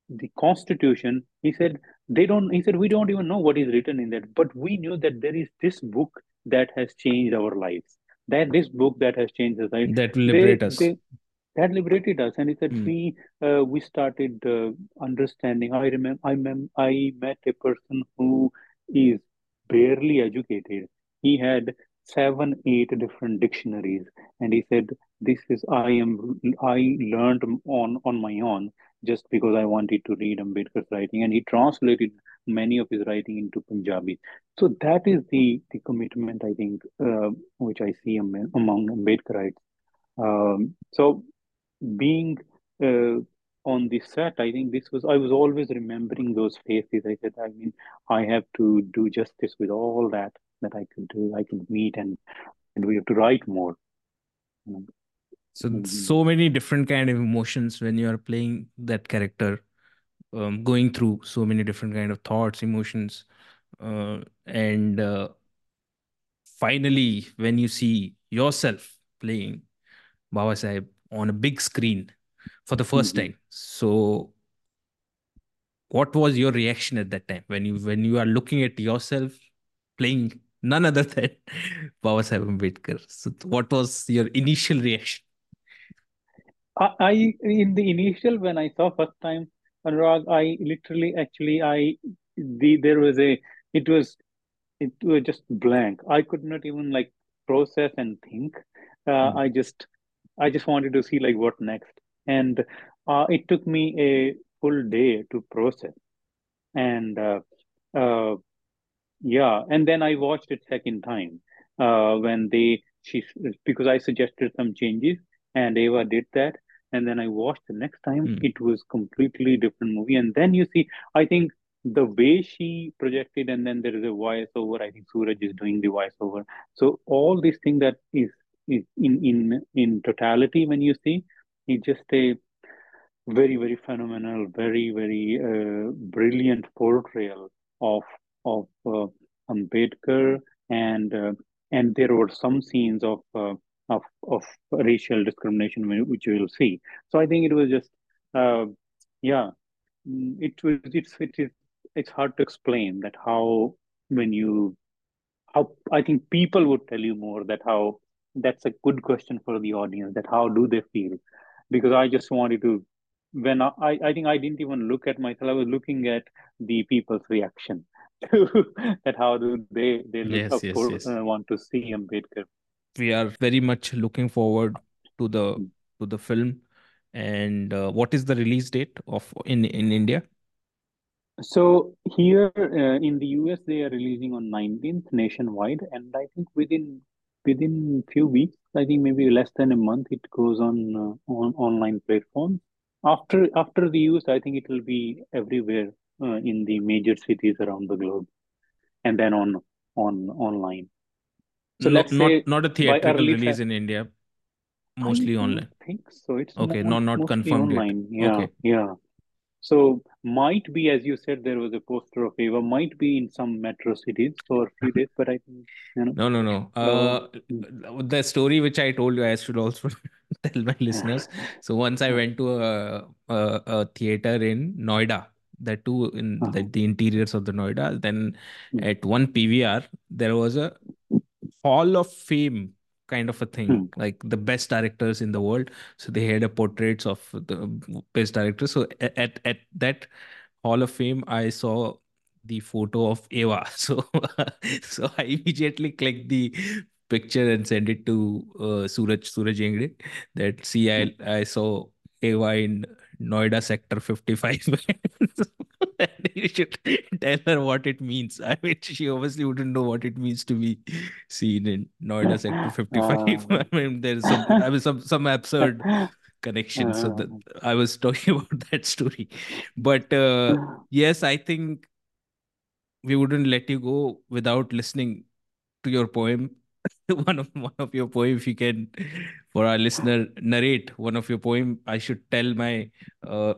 the constitution. He said they don't. He said we don't even know what is written in that, but we knew that there is this book that has changed our lives. That this book that has changed us. Right? That will liberate they, us. They, that liberated us, and he said mm. we uh, we started uh, understanding. I remember I mem- I met a person who is barely educated. He had seven, eight different dictionaries. And he said, this is, I am, I learned on, on my own just because I wanted to read Ambedkar's writing. And he translated many of his writing into Punjabi. So that is the, the commitment, I think, uh, which I see among Ambedkarites. Um, so being, uh, on the set, I think this was I was always remembering those faces. I said, I mean, I have to do justice with all that that I could do. I could meet and and we have to write more. So mm-hmm. so many different kind of emotions when you are playing that character, um, going through so many different kind of thoughts, emotions, uh, and uh, finally when you see yourself playing Baba Sahib on a big screen for the 1st mm-hmm. time. So what was your reaction at that time when you when you are looking at yourself playing none other <laughs> than Baba Sahib Ambedkar? So what was your initial reaction? I in the initial when I saw first time Anurag, I literally actually I the there was a it was it was just blank. I could not even like process and think. Uh, mm. I just I just wanted to see like what next, and uh, it took me a full day to process, and uh, uh yeah, and then I watched it second time uh, when they she because I suggested some changes and Ava did that, and then I watched the next time. Mm. It was completely different movie. And then you see, I think the way she projected, and then there is a voiceover. I think Suraj is doing the voiceover. So all these things that is is in in in totality when you see, it's just a very very phenomenal, very very uh, brilliant portrayal of of uh, Ambedkar and uh, and there were some scenes of uh, of of racial discrimination which you will see. So i think it was just uh, yeah it was it's it is it's hard to explain that how when you how i think people would tell you more that how that's a good question for the audience that how do they feel? Because i just wanted to when i i think i didn't even look at myself i was looking at the people's reaction <laughs> that how do they they look yes, yes, for, yes. Uh, want to see ambedkar we are very much looking forward to the hmm. to the film. And uh, what is the release date of in in India? So here uh, in the US, they are releasing on 19th nationwide, and I think within within few weeks, I think maybe less than a month, it goes on uh, on online platforms. After after the US, I think it will be everywhere uh, in the major cities around the globe, and then on on online. So no, let's not say not a theatrical release in India, mostly I online. I think so. It's okay, not not confirmed online. Yet. Yeah, okay. yeah. So might be, as you said, there was a poster of Ava. Might be in some metro cities for a few <laughs> days, but I think you know. No, no, no. Uh, the story which I told you, I should also <laughs> tell my listeners. So once I went to a a, a theater in Noida, the two in uh-huh. the, the interiors of the Noida. Then mm. at one PVR, there was a Hall of Fame kind of a thing, hmm. like the best directors in the world. So they had a portraits of the best directors. So at at that Hall of Fame, I saw the photo of Ava. <laughs> So so I immediately clicked the picture and sent it to uh, Suraj Suraj Yengde that see I hmm. I saw Ava in Noida Sector 55. <laughs> you should tell her what it means. I mean, she obviously wouldn't know what it means to be seen in Noida Sector 55. Uh, <laughs> I mean, there's some, I mean, some, some absurd connection. Uh, so that I was talking <laughs> about that story. But uh, yes, I think we wouldn't let you go without listening to your poem <laughs> one of one of your poem if you can for our listener narrate one of your poem i should tell my uh,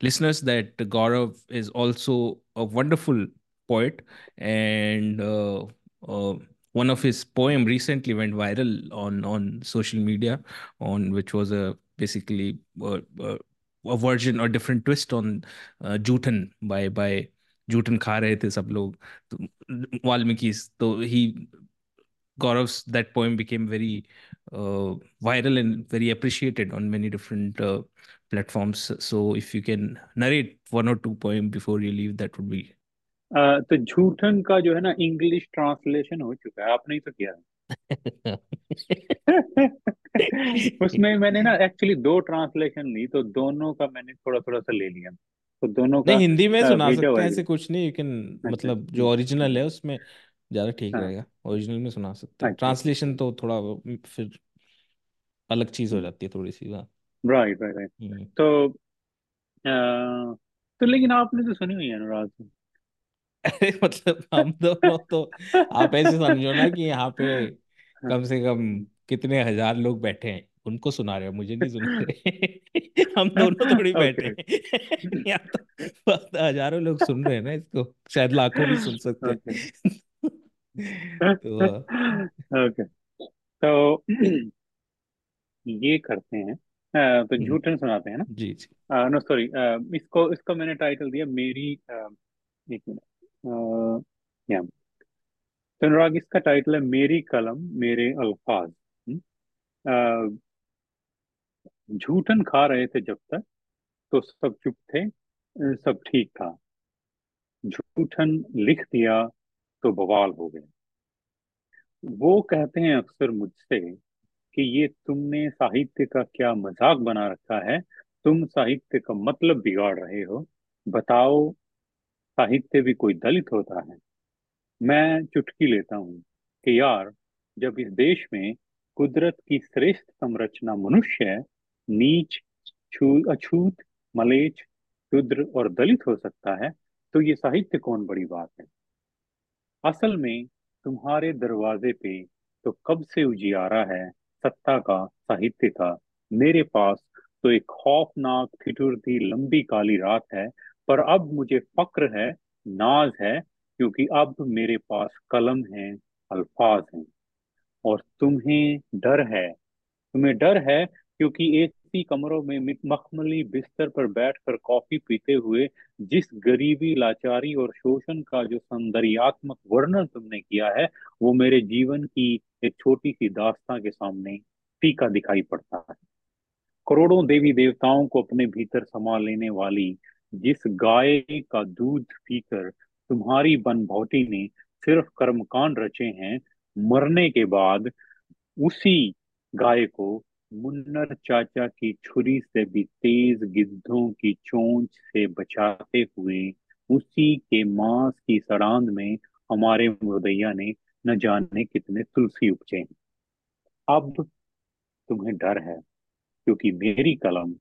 listeners that gaurav is also a wonderful poet and uh, uh, one of his poem recently went viral on on social media on which was a basically a, uh, a, a version or different twist on uh, Jutan by by जूठन खा रहे थे सब लोग तो वाल्मीकि तो ही Gaurav's that poem became very uh, viral and very appreciated on many different uh, platforms. So if you can narrate one or two poem before you leave, that would be. Uh, तो झूठन का जो है ना English translation हो चुका है आपने ही तो किया उसमें मैंने ना एक्चुअली दो ट्रांसलेशन ली तो दोनों का मैंने थोड़ा थोड़ा सा ले लिया तो दोनों का नहीं हिंदी में सुना सकते हैं ऐसे कुछ नहीं यू कैन मतलब जो ओरिजिनल है उसमें ज़्यादा ठीक हाँ। रहेगा ओरिजिनल में सुना सकते हैं। ट्रांसलेशन तो थोड़ा फिर अलग चीज़ हो जाती है थोड़ी सी राइट राइट राइट तो तो लेकिन आपने तो सुनी हुई है अनुराग अरे मतलब हम दोनों तो आप ऐसे समझो ना कि यहाँ पे कम से कम कितने हज़ार लोग बैठे हैं उनको सुना रहे हो मुझे नहीं सुना <laughs> रहे। <laughs> हम दोनों थोड़ी बैठे ओके हैं। <laughs> यहाँ तो बहुत हज़ारों लोग सुन रहे हैं ना इसको शायद लाखों भी सुन सकते ओके हैं <laughs> तो ओके। तो <clears throat> ये करते हैं। तो हम्म, झूठन सुनाते हैं ना? जी जी। ना सॉरी इसको इसको मैंने टाइटल दिया मेरी एक मिनट। या तो अनुराग इसका टाइटल है मेरी कलम मेरे अल्फाज। हम्म, झूठन खा रहे थे जब तक तो सब चुप थे सब ठीक था। झूठन लिख दिया तो बवाल हो गए वो कहते हैं अक्सर मुझसे कि ये तुमने साहित्य का क्या मज़ाक बना रखा है? तुम साहित्य का मतलब बिगाड़ रहे हो। बताओ, साहित्य भी कोई दलित होता है? मैं चुटकी लेता हूँ कि यार, जब इस देश में कुदरत की श्रेष्ठ संरचना मनुष्य नीच अछूत मलेच्छ शूद्र और दलित हो सकता है तो ये साहित्य कौन बड़ी बात है? असल में तुम्हारे दरवाजे पे तो कब से उजियारा है, सत्ता का साहित्य का? मेरे पास तो एक खौफनाक, ठिठुरती, लंबी काली रात है, पर अब मुझे फक्र है, नाज है, क्योंकि अब मेरे पास कलम है, अल्फाज हैं। और तुम्हें डर है, तुम्हें डर है क्योंकि एसी कमरों में मखमली बिस्तर पर बैठकर कॉफ़ी पीते हुए जिस गरीबी, लाचारी और शोषण का जो सौंदर्यात्मक वर्णन तुमने किया है, वो मेरे जीवन की एक छोटी सी दास्तां के सामने फीका दिखाई पड़ता है। करोड़ों देवी देवताओं को अपने भीतर समा लेने वाली जिस गाय का दूध पीकर तुम्हारी बनभौटी ने सिर्फ़ कर्मकांड रचे हैं, मरने के बाद उसी गाय को मुन्नर चाचा की छुरी से भी तेज गिद्धों की चोंच से बचाते हुए, उसी के मांस की सड़ांध में हमारे मुर्दैया ने न जाने कितने तुलसी उपजे अब तुम्हें डर है, क्योंकि मेरी कलम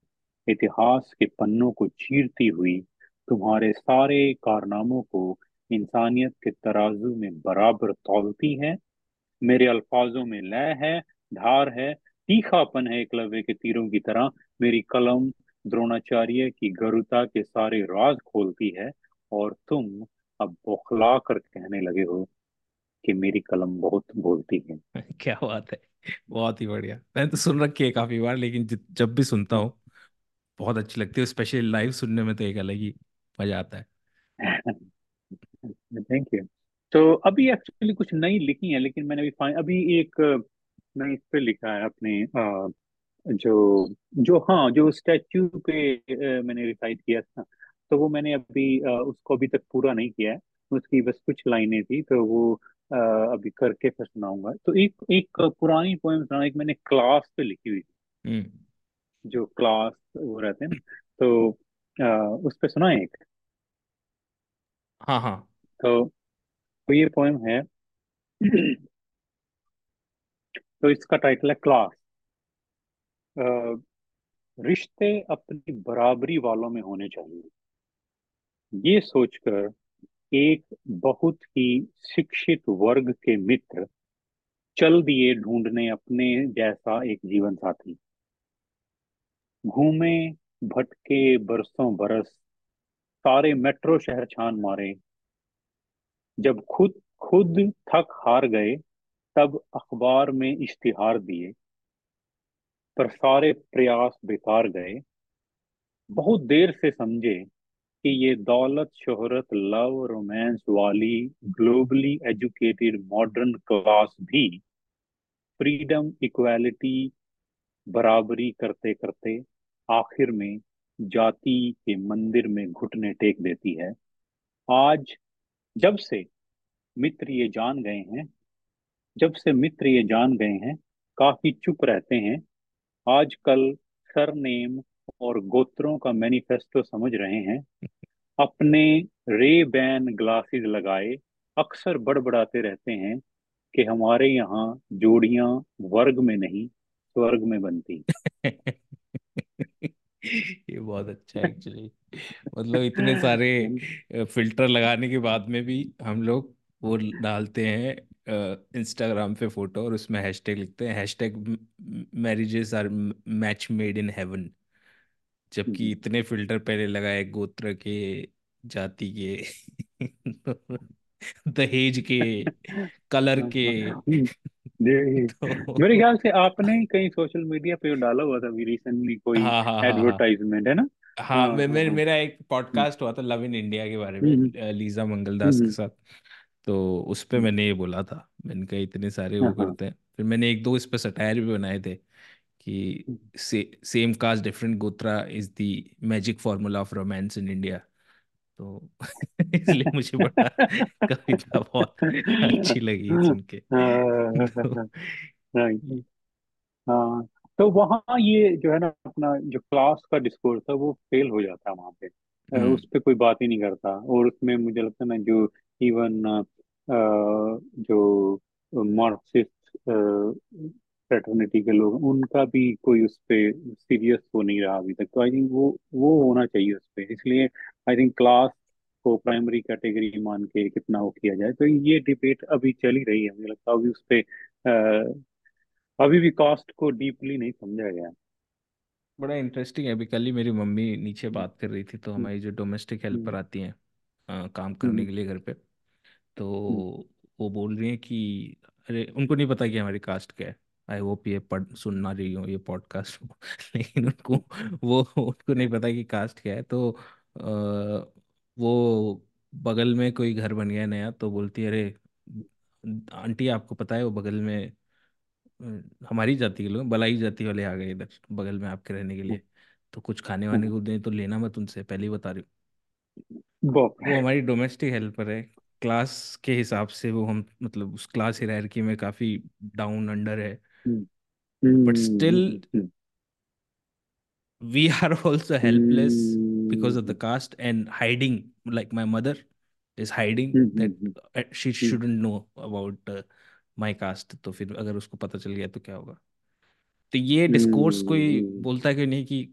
इतिहास के पन्नों को चीरती हुई तुम्हारे सारे कारनामों को इंसानियत के तराजू में बराबर तोलती है, मेरे अल्फाजों में लय है, धार है तीखापन है एकलव्य के तीरों की तरह। मेरी कलम द्रोणाचार्य की गरुता के सारे राज खोलती है और तुम अब बौखला कर कहने लगे हो कि मेरी कलम बहुत बोलती है। <laughs> क्या बात है। बहुत ही बढ़िया। मैंने तो सुन रखी है काफ़ी बार लेकिन जब भी सुनता हूँ बहुत अच्छी लगती है। स्पेशली लाइव सुनने में तो एक अलग ही मज़ा आता है। <laughs> थैंक यू तो अभी एक्चुअली कुछ नई लिखी है लेकिन मैंने अभी अभी एक मैं इस पे लिखा है अपने जो जो हाँ जो स्टैच्यू पे मैंने रिसाइट किया था। तो वो मैंने अभी उसको अभी तक पूरा नहीं किया है। उसकी बस कुछ लाइनें थी तो वो अभी करके फिर सुनाऊँगा तो एक एक पुरानी पोएम सुना एक मैंने क्लास पे लिखी हुई थी। हम्म। जो क्लास वो रहते हैं ना तो अ, उस पे सुना है एक? हाँ हाँ। तो, तो ये पोएम है तो इसका टाइटल है क्लास रिश्ते अपनी बराबरी वालों में होने चाहिए। ये सोचकर एक बहुत ही शिक्षित वर्ग के मित्र चल दिए ढूँढने अपने जैसा एक जीवन साथी। घूमे, भटके, बरसों बरस, सारे मेट्रो शहर छान मारे। जब खुद खुद थक हार गए तब अखबार में इश्तिहार दिए, पर सारे प्रयास बेकार गए। बहुत देर से समझे कि ये दौलत, शोहरत, लव, रोमांस वाली ग्लोबली एजुकेटेड मॉडर्न क्लास भी फ्रीडम, इक्वालिटी, बराबरी करते करते आखिर में जाति के मंदिर में घुटने टेक देती है। आज जब से मित्र ये जान गए हैं जब से मित्र ये जान गए हैं काफ़ी चुप रहते हैं। आजकल सरनेम और गोत्रों का मैनिफेस्टो समझ रहे हैं। अपने रे बैन ग्लासेस लगाए अक्सर बड़बड़ाते रहते हैं कि हमारे यहाँ जोड़ियाँ वर्ग में नहीं स्वर्ग में बनती <laughs> ये बहुत अच्छा है एक्चुअली मतलब इतने सारे <laughs> फ़िल्टर लगाने के बाद में भी हम लोग वो डालते हैं इंस्टाग्राम पे फ़ोटो और उसमें हैशटैग लिखते हैं। Hashtag marriages are match made in heaven जबकि इतने फ़िल्टर पहले लगाए गोत्र के जाति के <laughs> दहेज के कलर के। <laughs> तो मेरे ख्याल से आपने कहीं सोशल मीडिया पे डाला हुआ था अभी रिसेंटली कोई हाँ हाँ हाँ हाँ। एडवर्टाइजमेंट है ना? हाँ हाँ मैं, हाँ हाँ। मेरा एक हम्म। पॉडकास्ट हुआ था लव इन इंडिया के बारे में हम्म लीजा मंगलदास के हम्म, साथ। तो उस पे हम्म, मैंने ये बोला था मैंने कहा इतने सारे हाँ वो हाँ करते हैं। फिर मैंने एक दो इस पे सटायर भी बनाए थे कि हम्म। से, same caste different gotra is the magic formula of romance in India तो <laughs> इसलिए मुझे बड़ा <laughs> कविता बहुत अच्छी लगी सुन के। <laughs> तो हाँ। हाँ तो वहाँ ये जो है ना अपना जो क्लास का डिस्कोर्स था वो फेल हो जाता है वहाँ पे। हम्म। उस पर कोई बात ही नहीं करता। और उसमें मुझे लगता है ना जो इवन जो मार्क्सिस्ट फ्रेटर्निटी के लोग उनका भी कोई उस पर सीरियस हो नहीं रहा अभी तक। तो आई थिंक वो वो होना चाहिए उस पर इसलिए आई थिंक क्लास को प्राइमरी कैटेगरी मान के कितना वो किया जाए तो ये डिबेट अभी चल ही रही है। मुझे लगता है अभी उस पे अभी भी कास्ट को डीपली नहीं समझा गया। बड़ा इंटरेस्टिंग है। अभी कल ही मेरी मम्मी नीचे बात कर रही थी तो हम्म, हमारी जो डोमेस्टिक हेल्पर हम्म, आती हैं काम करने हम्म, के लिए घर पे तो हम्म, वो बोल रही हैं कि अरे उनको नहीं पता कि हमारी कास्ट क्या है। आई होप ये पढ़ सुनना रही हो ये पॉडकास्ट <laughs> लेकिन उनको वो उनको नहीं पता कि कास्ट क्या है। तो अ, वो बगल में कोई घर बन गया नया तो बोलती है अरे आंटी आपको पता है वो बगल में हमारी जाति के लोग बलाई जाति वाले आ गए इधर बगल में आपके रहने के लिए। तो कुछ खाने वाने को दें तो लेना मत उनसे पहले ही बता रही हूँ। वो हमारी डोमेस्टिक हेल्पर है। क्लास के हिसाब से वो हम मतलब उस क्लास हायरार्की में काफ़ी डाउन अंडर है। But still we are also helpless because of the hmm, caste and hiding like my mother is hiding hmm, that hmm, uh, she hmm, shouldn't know about uh, my caste तो फिर अगर उसको पता चल गया तो क्या होगा? तो ये डिस्कोर्स कोई हम्म, बोलता है कि नहीं कि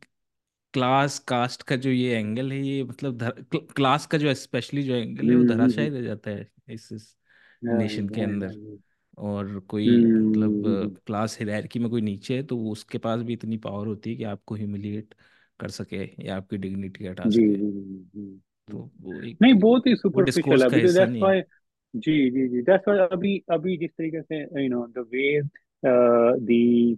क्लास कास्ट का जो ये एंगल है ये मतलब धर, क्लास का जो स्पेशली जो एंगल है वो धराशायी हम्म, रह जाता है इस, इस नेशन के अंदर। और कोई मतलब हम्म, क्लास हायरार्की में कोई नीचे है तो उसके पास भी इतनी पावर होती है कि आपको ह्यूमिलिएट कर सके या आपकी डिग्निटी हटा सके। तो वो नहीं बहुत ही सुपरफिशियल डिस्कोर्स का अभी तो हिस्सा दैट्स नहीं है। व्हाई जी जी जी दैट्स व्हाई अभी अभी जिस तरीके से you know the way the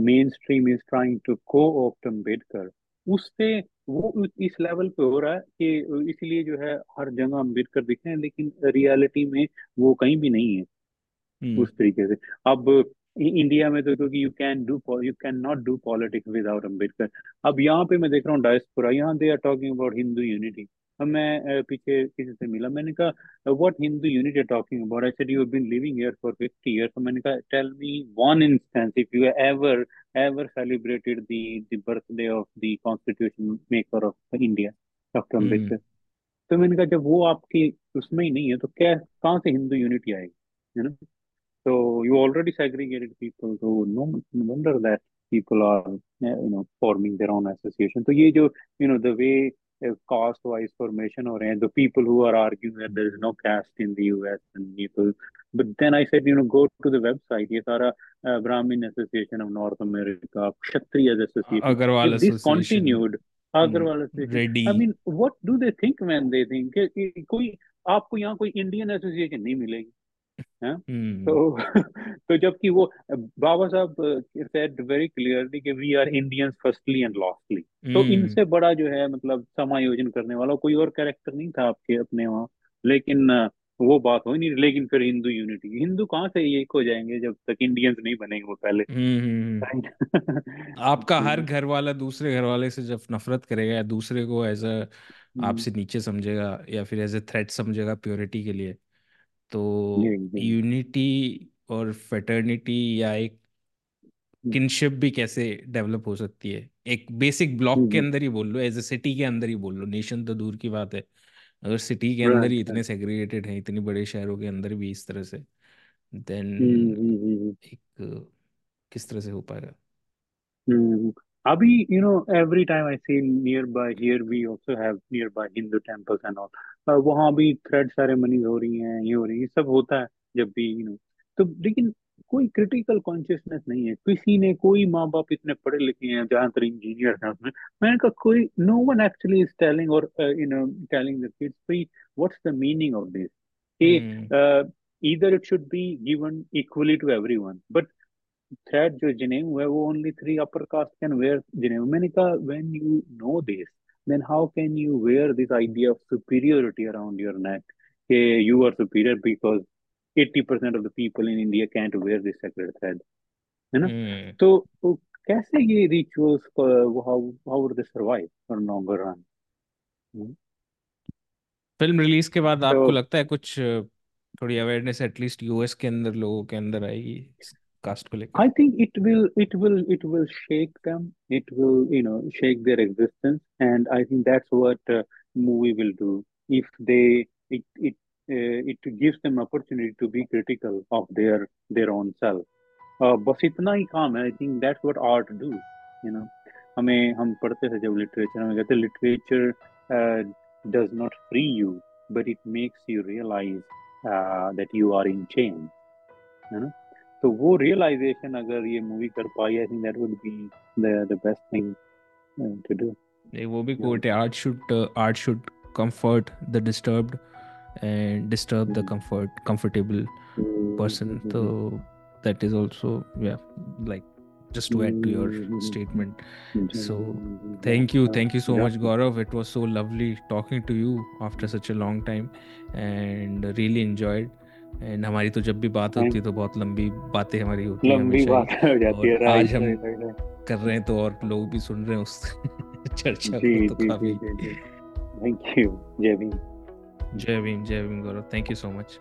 mainstream is trying to co-opt Ambedkar उससे वो इस लेवल पे हो रहा है कि इसलिए जो है हर जगह अंबेडकर दिख रहे हैं लेकिन रियलिटी में वो कहीं भी नहीं है। हम्म। उस तरीके से। अब इंडिया में तो क्योंकि you can do you can not do politics without Ambedkar अब यहाँ पे मैं देख रहा हूँ डायस्पोरा यहाँ they are talking about Hindu unity मैं पीछे किसी से मिला। मैंने कहा what Hindu unity talking about I said you have been living here for 50 years तो मैंने कहा tell me one instance if you ever ever celebrated the the birthday of the constitution maker of India doctor Ambedkar तो मैंने कहा जब वो आपकी उसमें ही नहीं है तो क्या कहाँ से हिंदू यूनिटी आएगी? है ना So you already segregated people, so no, no wonder that people are, you know, forming their own association. So ये जो, you know, the way uh, caste-wise formation हो रहे हैं, the people who are arguing that there is no caste in the US and people, but then I said, you know, go to the website. ये सारा uh, Brahmin Association of North America, Kshatriyas Association. Agarwal this association continued, Agarwal Association, ready I mean, what do they think when they think कि, कि कोई आपको यहाँ कोई Indian association नहीं मिलेगी हैं? हम्म। तो <laughs> तो जबकि वो Baba Saheb said very clearly कि we are Indians firstly and lastly तो हम्म। इनसे बड़ा जो है मतलब समायोजन करने वाला कोई और कैरेक्टर नहीं था आपके अपने वहाँ। लेकिन वो बात हो नहीं लेकिन फिर हिंदू यूनिटी हिंदू कहाँ से एक हो जाएँगे जब तक इंडियंस नहीं बनेंगे वो पहले? हम्म। <laughs> आपका हर घर वाला दूसरे घर वाले से जब नफरत करेगा या दूसरे को एज अ आपसे नीचे समझेगा या फिर एज ए थ्रेट समझेगा प्योरिटी के लिए तो जी यूनिटी और फेटर्निटी या एक किनशिप भी कैसे डेवलप हो सकती है? एक बेसिक ब्लॉक के अंदर ही बोल लो एज ए सिटी के अंदर ही बोल लो। नेशन तो दूर की बात है। अगर सिटी के अंदर ही राइट इतने सेग्रीगेटेड हैं इतने बड़े शहरों के अंदर भी इस तरह से देन एक किस तरह से हो पाएगा? Hmm, hmm. Abhi, you know, every time I see nearby here, we also have nearby Hindu temples and all. Uh, वहाँ भी थ्रेड सेरेमनीज हो रही हैं ये हो रही है सब होता है जब भी यू नो तो लेकिन कोई क्रिटिकल कॉन्शियसनेस नहीं है। किसी ने कोई माँ बाप इतने पढ़े लिखे हैं ज़्यादातर इंजीनियर हैं उसमें मैंने कहा कोई no one actually is telling और you know telling the kids भाई what's the meaning of this. कि either it should be given equally to everyone but thread जो जनेऊ है वो only three upper caste can wear janeu. मैंने कहा when you know this then how can you wear this idea of superiority around your neck कि you are superior because 80% of the people in India can't wear this sacred thread है ना Hmm. तो कैसे ये rituals how how would they survive for longer run hmm, film release के बाद आपको तो लगता है कुछ थोड़ी अवेयरनेस एटलीस्ट यूएस के अंदर लोगों के अंदर आएगी कास्ट को लेकर I think it will it will it will shake them. It will you know shake their existence, and I think that's what uh, movie will do. If they it it uh, it gives them opportunity to be critical of their their own self. Uh, बस इतना ही काम है. I think that's what art do. You know, हमें हम पढ़ते थे जब लिटरेचर हमें कहते literature does not free you, but it makes you realize uh, that you are in chains. है ना? तो वो रियलाइजेशन अगर ये मूवी कर पाई I think that would be the the best thing to do नहीं वो भी कोट है art should art should comfort the disturbed and disturb the comfort comfortable person so that is also yeah like just to add to your statement so thank you thank you so much gaurav it was so lovely talking to you after such a long time and really enjoyed And हमारी तो जब भी बात होती है तो बहुत लंबी बातें हमारी होती हैं लंबी बात हो जाती है आज हम कर रहे हैं तो और लोग भी सुन रहे हैं उस चर्चा को तो काफ़ी थैंक यू जय Bhim Jai Bhim Jai Bhim Gaurav thank you so much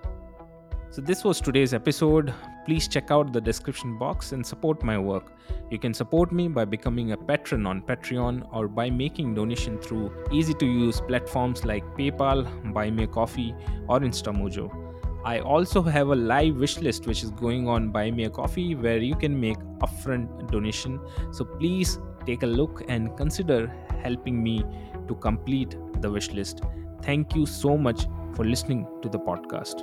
So, this was today's episode. Please check out the description box and support my work. You can support me by becoming a patron on Patreon or by making donation through easy to use platforms like PayPal, Buy Me Coffee, or InstaMojo. I also have a live wish list which is going on Buy Me a Coffee where you can make upfront donation. So please take a look and consider helping me to complete the wish list. Thank you so much for listening to the podcast.